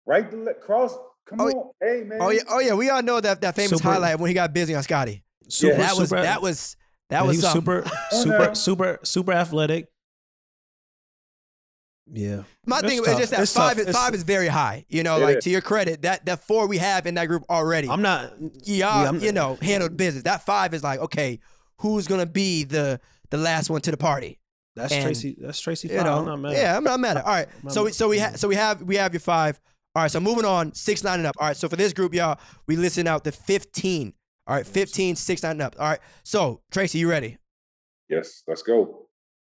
right to cross. Come Oh, on, hey man. oh yeah, oh yeah, we all know that that famous Super- highlight when he got busy on Scotty. Super, that was that was that was he was super, super, super, super athletic. Yeah, My It's thing is just that It's five tough. is It's- five is very high. You know, like is. to your credit, that that four we have in that group already. I'm not. y'all, yeah, I'm- you know, handled business. That five is like, okay, who's gonna be the the last one to the party? That's And, Tracy. That's Tracy. You know, I'm not mad. yeah, I'm not mad at. it. All right, so we, so we ha- so we have we have your five. All right, so moving on, six nine and up. All right, so for this group, y'all, we listen out the fifteen. All right, 15, six nine and up. All right, so Tracy, you ready? Yes, let's go.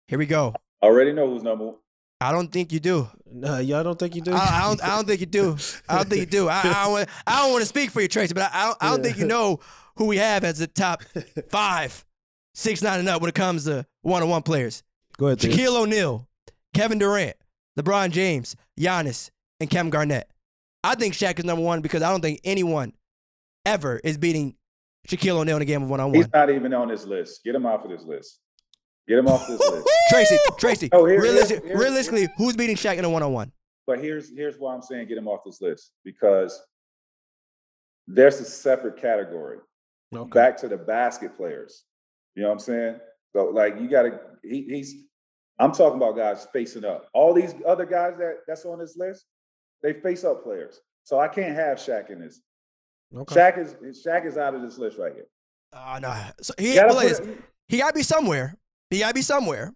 Here we go. Already know who's number one. I don't think you do. No, y'all don't think you do? I, I don't. I don't think you do. I don't think you do. I, I don't. Want, I don't want to speak for you, Tracy, but I, I don't, I don't think you know who we have as the top five, six nine and up when it comes to one on one players. Go ahead. Theo. Shaquille O'Neal, Kevin Durant, LeBron James, Giannis, and Kevin Garnett. I think Shaq is number one because I don't think anyone ever is beating Shaquille O'Neal in a game of one on one. He's not even on this list. Get him off of this list. Get him off this list. Tracy, Tracy, Oh, here- realistic- here- here- realistically, who's beating Shaq in a one on one? But here's here's why I'm saying get him off this list because there's a separate category. Okay. Back to the basket players. You know what I'm saying? So like you gotta he, he's I'm talking about guys facing up. All these other guys that that's on this list, they face up players. So I can't have Shaq in this. Okay. Shaq is Shaq is out of this list right here. Uh, oh no, so he, gotta well, put listen, it- he got to be somewhere. He got to be somewhere.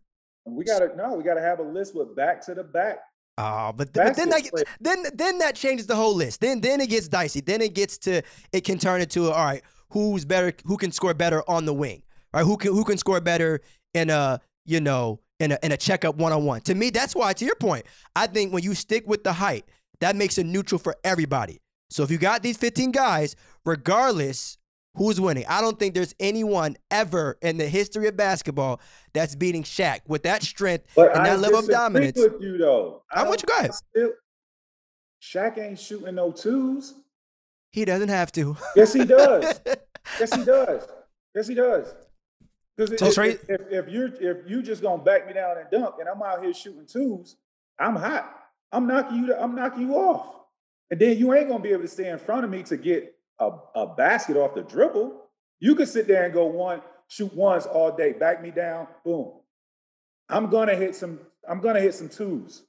we gotta no, we gotta have a list with back to the back. Oh, but, but then that then then that changes the whole list. Then then it gets dicey. Then it gets to it can turn into all right, who's better? Who can score better on the wing? All right, who can who can score better in a you know in a in a checkup one on one? To me, that's why. To your point, I think when you stick with the height, that makes it neutral for everybody. So if you got these 15 guys, regardless who's winning, I don't think there's anyone ever in the history of basketball that's beating Shaq with that strength But and I that level of dominance. with you though. I I'm with you. I still- Shaq ain't shooting no twos. He doesn't have to. Yes, he does. yes, he does. Yes, he does. Because So if, if, if, if you're if you just gonna back me down and dunk, and I'm out here shooting twos, I'm hot. I'm knocking you. I'm knocking you off, and then you ain't gonna be able to stay in front of me to get a, a basket off the dribble. You can sit there and go one, shoot ones all day, back me down, boom. I'm gonna hit some. I'm gonna hit some twos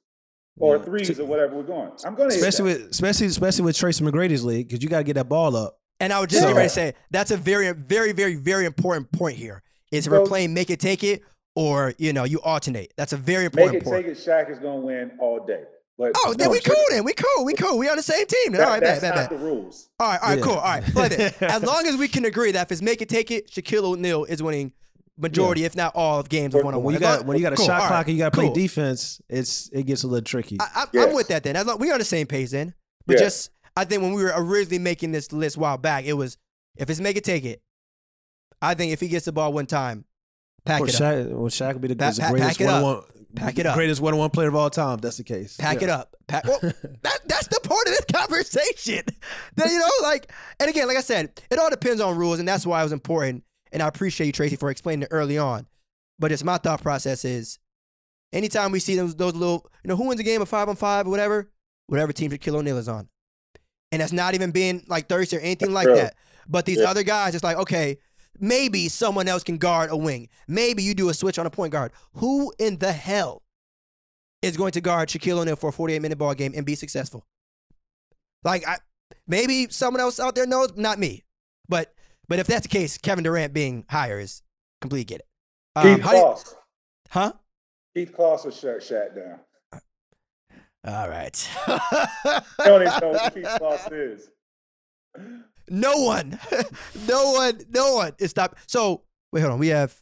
or Yeah. threes or whatever we're going. I'm gonna especially hit that. with especially especially with Tracy McGrady's league because you got to get that ball up. And I would just So- ready to say that's a very, very, very, very important point here. Is if we're playing make it take it or you know you alternate. That's a very make important it point. take it. Shaq is gonna win all day. But Oh, then no, we cool then. We cool. We cool. We on the same team. Then. That- all right, bad, that's bad, not bad. the rules. All right, all right, Yeah. cool. All right, play that. As long as we can agree that if it's make it take it, Shaquille O'Neal is winning majority, if not all, of games of one on one. you got when you got a Cool, shot clock right, and you got to play cool. defense, it's it gets a little tricky. I, I, I'm Yes. with that then. As long, we on the same page then. But Yeah. just I think when we were originally making this list a while back, it was if it's make it take it. I think if he gets the ball one time, pack well, it up. Shaq, well, Shaq would be the, Pa- the pa- greatest pack one-on-one Pack it up. greatest one on one player of all time. If that's the case. Pack Yeah. it up. Pack, well, that, that's the point of this conversation. that, you know, like, and again, like I said, it all depends on rules, and that's why it was important. And I appreciate you, Tracy, for explaining it early on. But it's my thought process is anytime we see those, those little, you know, who wins a game of five on five or whatever, whatever team Shaquille O'Neal is on. And that's not even being like thirsty or anything like True. that. But these Yeah. other guys, it's like, okay, maybe someone else can guard a wing. Maybe you do a switch on a point guard. Who in the hell is going to guard Shaquille O'Neal for a 48 minute ball game and be successful? Like, I, maybe someone else out there knows, not me. But but if that's the case, Kevin Durant being higher is complete get it. Um, Keith Kloss. huh? Keith Kloss was shut down. All right. I don't even know who Pete Sauce is. No one, no one, no one is stop. So wait, hold on. We have.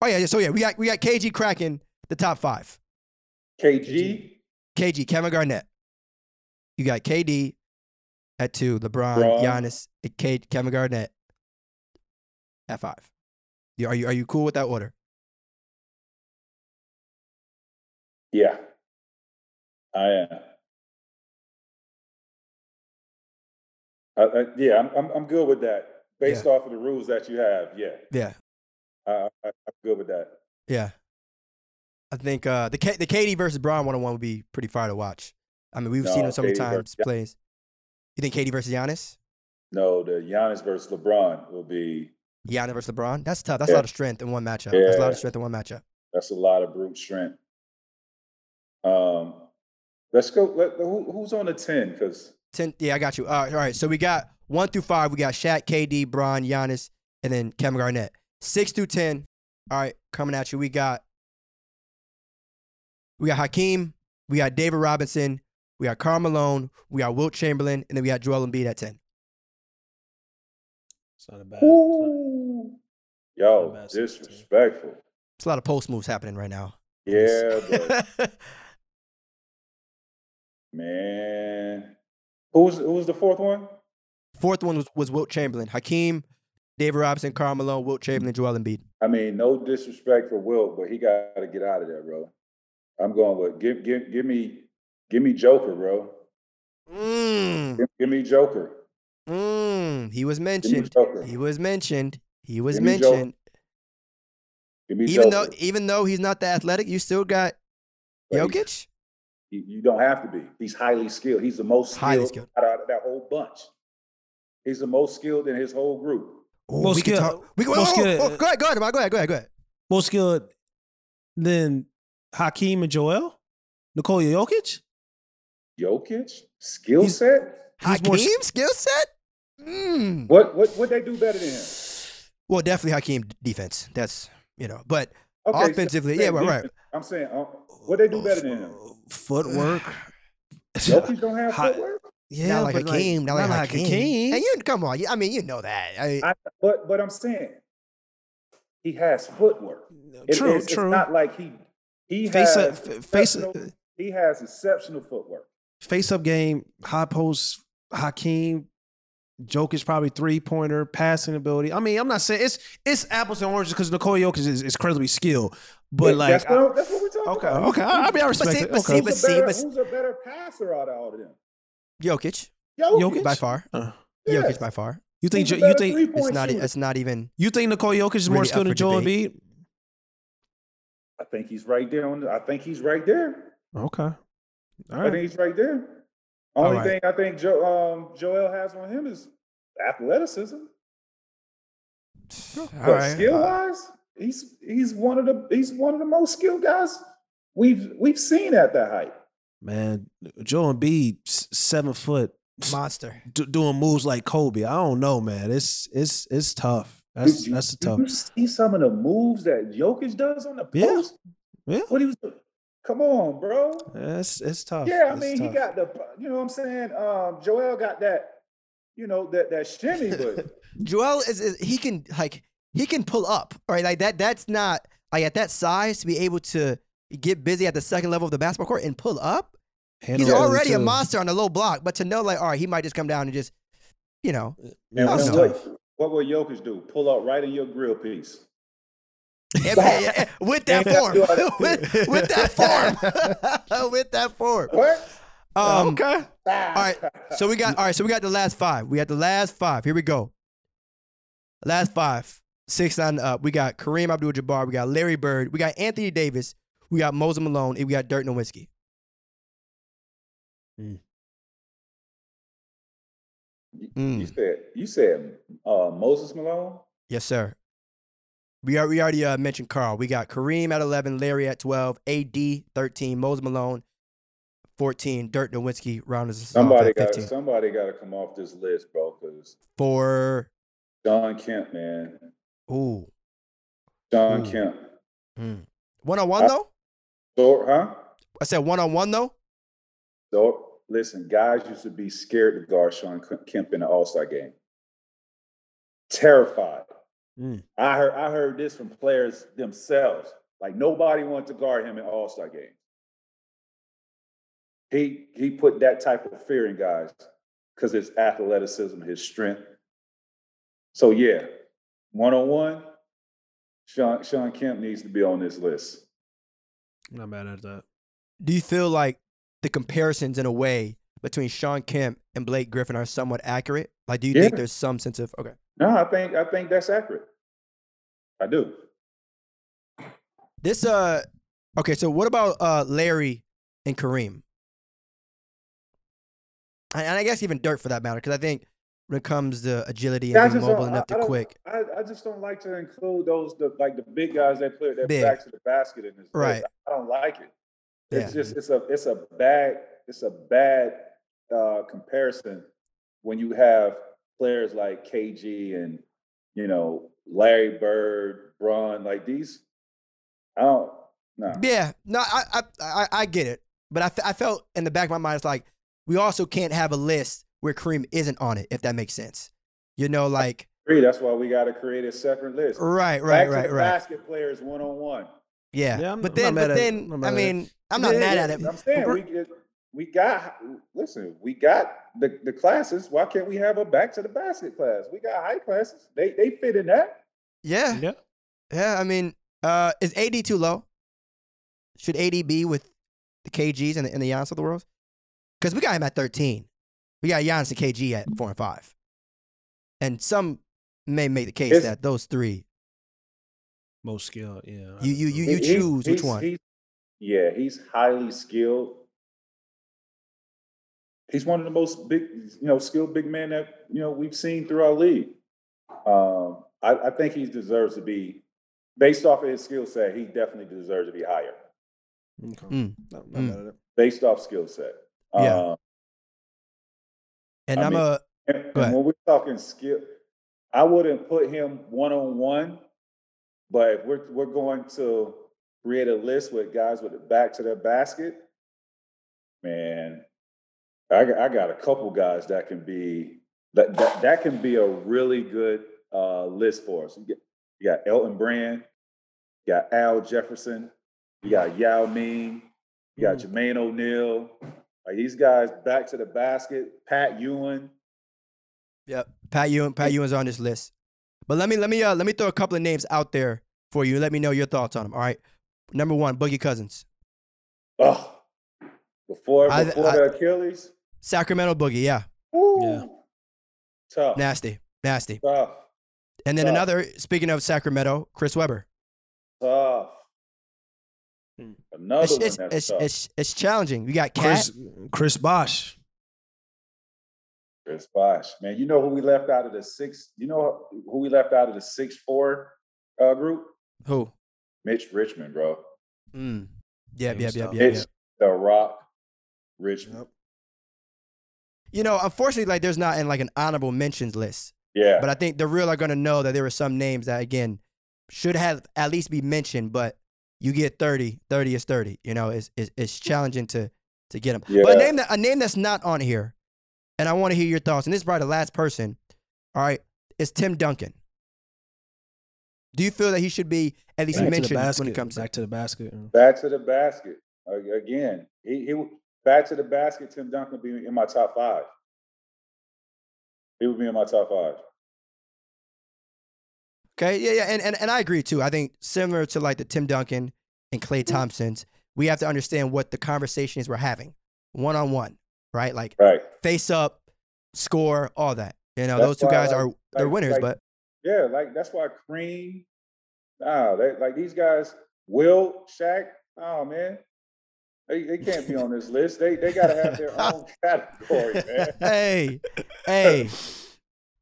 Oh yeah, yeah. So yeah, we got we got KG cracking the top five. KG, KG, Kevin Garnett. You got KD at two, LeBron, Bron. Giannis, and K, Kevin Garnett at five. You- Are you are you cool with that order? yeah, I am. I, I, yeah, I'm, I'm I'm good with that. Based off of the rules that you have, yeah, Yeah, I, I, I'm good with that. yeah. I think uh, the K, the KD versus Bron one on one would be pretty fire to watch. I mean, we've seen No, him so many KD times plays. You think KD versus Giannis? No, the Giannis versus LeBron will be Giannis versus LeBron? That's tough. That's a lot of strength in one matchup. Yeah. That's a lot of strength in one matchup. that's a lot of brute strength. Um, let's go. Let, who, who's on the ten? Because Ten. Yeah, I got you. All right, all right. So we got one through five. We got Shaq, KD, Bron, Giannis, and then Kevin Garnett. Six through ten. All right, coming at you. We got we got Hakeem. We got David Robinson. We got Karl Malone. We got Wilt Chamberlain, and then we got Joel Embiid at ten. It's not a bad. it's not- yo, Not bad six to ten. disrespectful. It's a lot of post moves happening right now. Yeah, but man, who's who's the fourth one? Fourth one was, was Wilt Chamberlain. Hakeem, David Robinson, Karl Malone, Wilt Chamberlain, Joel Embiid. I mean, no disrespect for Wilt, but he got to get out of there, bro. I'm going with give give give me give me Joker, bro. Mm, Give, give me Joker. mm. He was mentioned. Joker. He was mentioned. He was Give me mentioned. Give me Even Joker. though even though he's not that athletic, you still got Jokic. You, you don't have to be. He's highly skilled. He's the most skilled, Highly skilled. Out, of that whole bunch. He's the most skilled in his whole group. Ooh, Most we can skilled- talk. We can, most oh, oh, skilled- oh, go ahead, go ahead, go ahead, go ahead, go ahead. More skilled than Hakeem and Joel? Nikola Jokic? Jokic, skill set. He's more Hakeem skill set. Mm. What what what they do better than him? Well, definitely Hakeem defense. That's you know, but Okay, Offensively, I'm yeah, saying right, right. I'm saying uh, what they do better than him. Footwork. Jokic don't have Hi- footwork. Yeah, not like but Hakeem, not, like Hakeem. Hakeem. And you come on, I mean, you know that. I, I, but but I'm saying he has footwork. It- true, it's, true. It's not like he he face has up, face exceptional- uh, he has exceptional footwork. face up game, high post, Hakeem, Jokic probably three pointer, passing ability. I mean, I'm not saying it's it's apples and oranges because Nikola Jokic is, is incredibly skilled, but Yeah, like that's what, that's what we're talking okay, about. okay, I, I mean, I respect see- it. but Okay. see, Who's, but a see, better, but- who's a better passer out of all of them? Jokic, Jokic. Jokic? by far. Uh, Yes. Jokic by far. you think Jo- you think It's not. shooter? It's not even. you think Nikola Jokic is more skilled than Joel debate. Embiid? I think he's right there on. The, I think he's right there. Okay, all I think he's right there. All Only right. thing I think jo, um, Joel has on him is athleticism. All but right. skill Uh, wise, he's he's one of the he's one of the most skilled guys we've we've seen at that height. Man, Joel Embiid, seven foot, monster. d- doing moves like Kobe. I don't know, man. It's it's it's tough. That's Did you- that's did tough. you see some of the moves that Jokic does on the Yeah. post? Yeah, What he was doing? Come on, bro. it's it's tough. Yeah, I It's mean, he got the, you know what I'm saying? Um, Joel got that, you know, that that shimmy, but Joel is, is he can like he can pull up, right? Like that. That's not like at that size to be able to get busy at the second level of the basketball court and pull up. Handle He's it already a monster on the low block, but to know like, all right, he might just come down and just, you know, and, Yeah, that's and it's what, what will Jokic do? Pull up right in your grill piece. yeah, yeah, yeah, with that form, with, with that form, with that form. What? Um, okay. All right, So we got all right. So we got the last five. We got the last five. Here we go. Last five, six on up. We got Kareem Abdul-Jabbar. We got Larry Bird. We got Anthony Davis. We got Moses Malone, and we got Dirk Nowitzki. You Mm. said you said uh, Moses Malone. Yes, sir. We are, we already uh, mentioned Karl. We got Kareem at eleven, Larry at twelve, AD thirteen, Moses Malone fourteen, Dirk Nowitzki rounders us off Somebody got somebody got to come off this list, bro. Because For Shawn Kemp, man, ooh, Shawn Ooh. Kemp. one on one Uh, though. So, huh? I said one on one though. So listen, guys used to be scared to guard Shawn Kemp in the All Star game. Terrified. Mm. I heard I heard this from players themselves. Like nobody wanted to guard him in All Star games. He he put that type of fear in guys because his athleticism, his strength. So yeah, one on one, Shawn Shawn Kemp needs to be on this list. Not mad at that. Do you feel like the comparisons in a way between Shawn Kemp and Blake Griffin are somewhat accurate? Like, do you think there's some sense of okay? No, I think I think that's accurate. I do. This uh okay, so what about uh Larry and Kareem? And I guess even Dirk for that matter, because I think when it comes to agility and Yeah, being mobile enough I- to I quick. I, I just don't like to include those the like the big guys that play their Big. back to the basket in this. Right. I don't like it. Yeah. It's just it's a it's a bad it's a bad uh, comparison when you have players like KG and you know Larry Bird, Bron, like these. I don't. No. Yeah, no, I I I, I get it, but I, I felt in the back of my mind it's like we also can't have a list where Kareem isn't on it, if that makes sense. You know, like Agree. That's why we got to create a separate list. right, right, Back to right, the right. basket players one on one. Yeah, Yeah, I'm- but I'm then, but then, I'm I mad at it. mean, I'm not Yeah, mad yeah, at it. I'm saying we get- we got listen. We got the, the classes. Why can't we have a back to the basket class? We got high classes. They they fit in that. Yeah, Yeah. yeah. I mean, uh, is AD too low? Should AD be with the KGs and the, and the Giannis of the world? Because we got him at 13. We got Giannis and KG at four and five. And some may make the case It's- that those three, Most skilled. Yeah. you you you, you He- he's- choose which one. he's- yeah, he's highly skilled. He's one of the most big, you know, skilled big men that you know we've seen through our league. Um, I, I think he deserves to be, based off of his skill set, he definitely deserves to be higher. Okay. Mm. No, Mm. mad at it. Based off skill set. Yeah. Um, And I I'm mean- a And, and when we're talking skill, I wouldn't put him one on one, but if we're we're going to create a list with guys with the back to their basket, man, I got, I got a couple guys that can be that that, that can be a really good uh, list for us. You, get, you got Elton Brand, you got Al Jefferson, you got Yao Ming, you got Jermaine O'Neal. Like these guys back to the basket, Pat Ewing. Yep. Pat Ewing, Pat Ewing's on this list. But let me let me uh let me throw a couple of names out there for you. Let me know your thoughts on them. All right. Number one, Boogie Cousins, Oh, before I- before I- the Achilles. Sacramento Boogie. Yeah, Woo. Yeah. Tough. nasty, nasty. Tough. And then Tough. another. Speaking of Sacramento, Chris Webber. Tough. Hmm. Another It's one it's that's it's, tough. it's it's challenging. We got Cat. Chris Chris Bosh. Chris Bosh. Man, you know who we left out of the six? You know who we left out of the six four uh, group? Who? Mitch Richmond, bro. Mm. Yep, Yeah, yep, he yep, yep, Mitch yep. the Rock Richmond. You know, unfortunately, like there's not in like an honorable mentions list. Yeah. But I think the real are gonna know that there were some names that again should have at least be mentioned, but you get 30, 30 is 30. You know, it's it's, it's challenging to to get them. But a name that a name that's not on here, and I want to hear your thoughts, and this is probably the last person, all right, is Tim Duncan. Do you feel that he should be at least Back mentioned when it comes back to to the basket. back to the basket. Again, he, he back to the basket. Tim Duncan would be in my top five. He would be in my top five. Okay, yeah, yeah, and, and and I agree too. I think similar to like the Tim Duncan and Klay mm-hmm. Thompsons, we have to understand what the conversation is we're having, one on one, right? Like Right. face up, score, all that. You know, That's those two guys like- are they're like- winners, like- but Yeah, like that's why Kareem. Nah, they, like these guys, Will, Shaq. Oh man, they, they can't be on this list. They they gotta have their own category, man. hey, hey,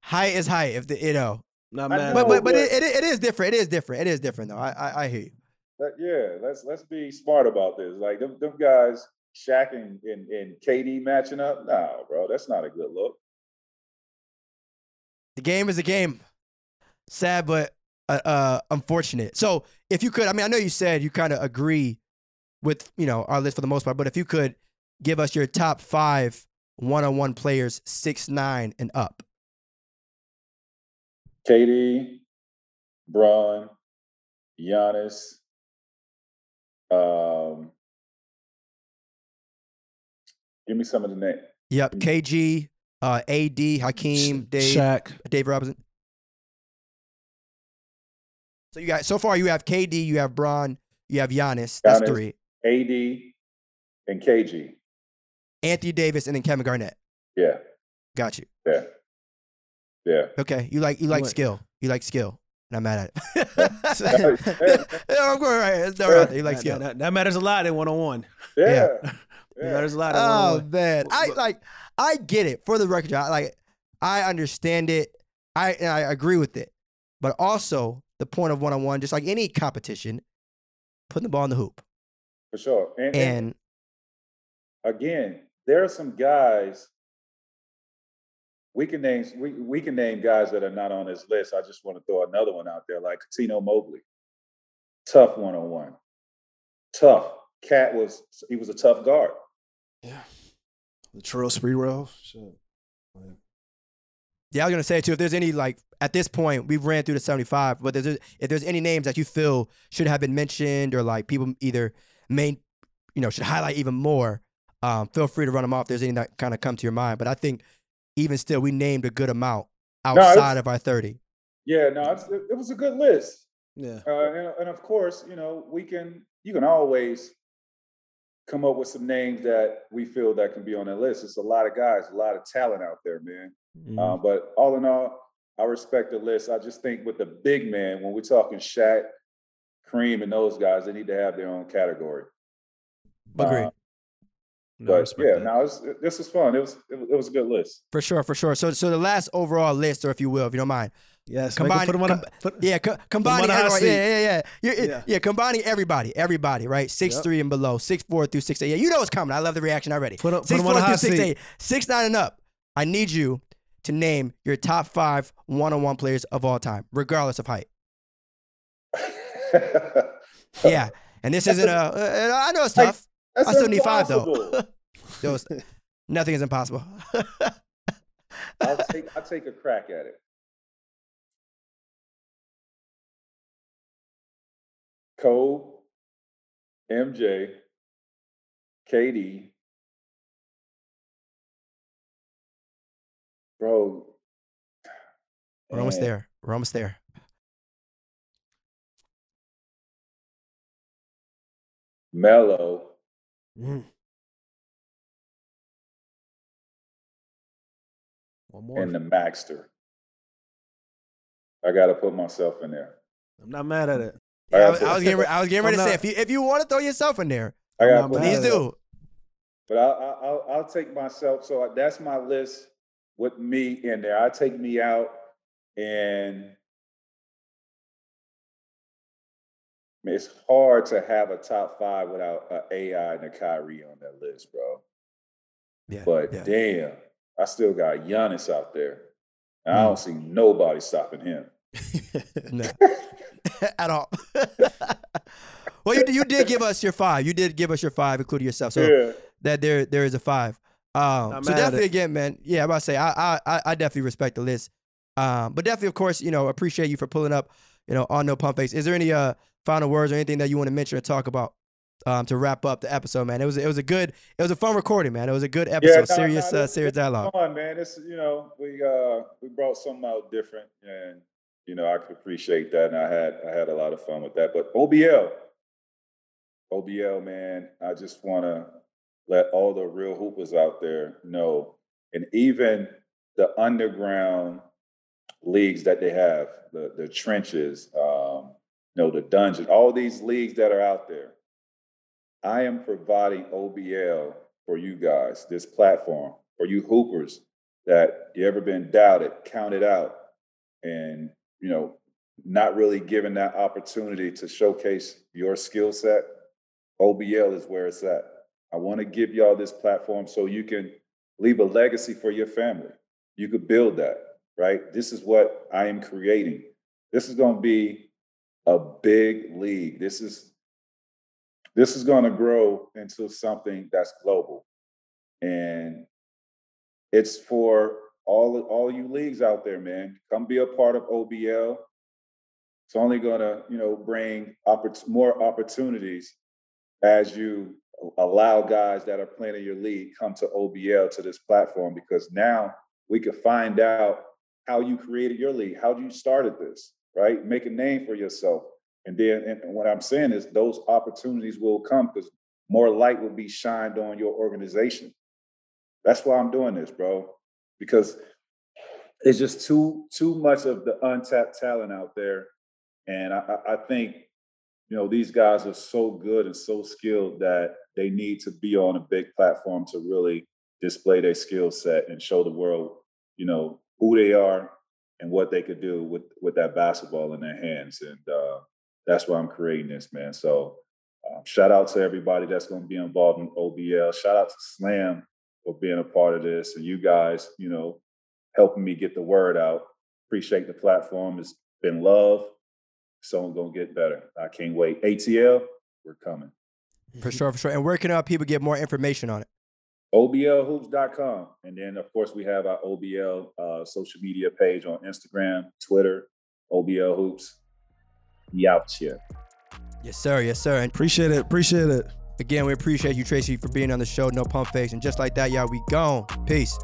height is height. If the you know, Not I mad. but know, but but but- it, it, it is different. It is different. It is different though. I I, I hear you. But yeah, let's let's be smart about this. Like them, them guys, Shaq and, and, and KD matching up. Nah, bro, that's not a good look. The game is a game. Sad, but uh, uh, unfortunate. So, if you could, I mean, I know you said you kind of agree with you know our list for the most part, but if you could give us your top five one-on-one players, six nine and up. KD, Bron, Giannis, um, give me some of the name. Yep, KG, uh, AD, Hakeem, Dave, Shaq. Dave Robinson. So you got so far you have KD, you have Bron, you have Giannis. That's Giannis. three. AD and KG. Anthony Davis and then Kevin Garnett. Yeah, Got you. yeah, yeah. Okay, you like you like What? skill. You like skill. And I'm mad at it. yeah, I'm going right. It's all right. You like That, skill. that- that matters a lot in one on one. Yeah. Yeah. It yeah. matters a lot. In Oh one-on-one. Oh man, I like. I get it. For the record, I like. I understand it. I and I agree with it. But also the point of one on one, just like any competition, putting the ball in the hoop. For sure. And, and And again, there are some guys we can name we, we can name guys that are not on this list. I just want to throw another one out there, like Tino Mobley. Tough one on one. Tough. Cat was he was a tough guard. Yeah. The Latrell Sprewell. Shit. yeah, I was gonna say too. If there's any like at this point, we've ran through the 75. But there's, if there's any names that you feel should have been mentioned or like people either main, you know, should highlight even more, um, feel free to run them off. If there's any that kind of come to your mind. But I think even still, we named a good amount No, it's- outside of our 30. Yeah, no, it's, it, it was a good list. Yeah. Uh, and, and of course, you know, we can you can always come up with some names that we feel that can be on that list. It's a lot of guys, a lot of talent out there, man. Mm-hmm. Uh, but all in all, I respect the list. I just think with the big man, when we're talking Shaq, Kareem, and those guys, they need to have their own category. Agreed. Uh, No, but respect yeah, that. no, was, this was fun. It was it was, it was a good list. For sure, for sure. So, so the last overall list, or if you will, if you don't mind, Yes. Combine- Combine, put 'em on a- com- put- yeah, co- combining, on the hot everyone, yeah, yeah, yeah, yeah, yeah, Yeah. yeah, combining everybody, everybody, right? Six Yep. three and below, six four through six eight. Yeah, you know what's coming. I love the reaction already. Put 'em- put six 'em on four the through hot six seat. eight, six nine and up. I need you to name your top five one on one players of all time, regardless of height. Yeah, and this isn't a. Uh, I know it's tough. That's I'm 75 impossible. though. Nothing is impossible. I'll take I'll take a crack at it. Kobe, MJ, KD, bro. We're almost there. We're almost there. Melo, Mhm. One more. and the Maxter. I got to put myself in there. I'm not mad at it. Yeah, I, was- I was getting. Re- I was getting ready to say if you if you want to throw yourself in there, I gotta put please do. But I'll, I'll, I'll, I'll take myself. So that's my list with me in there. I take me out, and it's hard to have a top five without an AI and a Kyrie on that list, bro. Yeah, But yeah. damn, I still got Giannis out there. And Mm. I don't see nobody stopping him. No. at all. well, you you did give us your five. You did give us your five, including yourself. So yeah. that there there is a five. Um, so definitely again, man. Yeah, I'm about to say I, I I I definitely respect the list. Um, but definitely, of course, you know, appreciate you for pulling up. You know, on no pump face. Is there any uh final words or anything that you want to mention or talk about? Um, to wrap up the episode, man. It was it was a good it was a fun recording, man. It was a good episode. no, serious no, uh, serious this was dialogue. Fun, man. It's you know we uh we brought something out different, and you know I could appreciate that, and I had I had a lot of fun with that. But OBL, OBL, man, I just want to let all the real hoopers out there know, and even the underground leagues that they have, the the trenches, um, you know, the dungeon, all these leagues that are out there. I am providing OBL for you guys, this platform, for you hoopers that you ever been doubted, counted out, and you know, not really given that opportunity to showcase your skill set. OBL is where it's at. I want to give y'all this platform so you can leave a legacy for your family. You could build that, right? This is what I am creating. This is going to be a big league. This is this is going to grow into something that's global. and it's for all all you leagues out there, man. Come be a part of OBL. It's only gonna, you know, bring oppor- more opportunities as you allow guys that are playing in your league come to OBL to this platform because now we can find out how you created your league, how you started this, right? Make a name for yourself. And then and what I'm saying is those opportunities will come because more light will be shined on your organization. That's why I'm doing this, bro. Because it's just too too much of the untapped talent out there. And I, I think, you know, these guys are so good and so skilled that they need to be on a big platform to really display their skill set and show the world, you know, who they are and what they could do with with that basketball in their hands. And uh, that's why I'm creating this, man. So um, shout out to everybody that's going to be involved in OBL. Shout out to Slam for being a part of this, and you guys, you know, helping me get the word out. Appreciate the platform. It's been love. So I'm gonna get better. I can't wait. ATL, we're coming. For sure, for sure. And where can our people get more information on it? OBLhoops.com. And then, of course, we have our OBL uh, social media page on Instagram, Twitter, OBL Hoops. We out here. Yes, sir. Yes, sir. And Appreciate it. Appreciate it. again, we appreciate you, Tracy, for being on the show. No pump face. And just like that, y'all, we gone. Peace.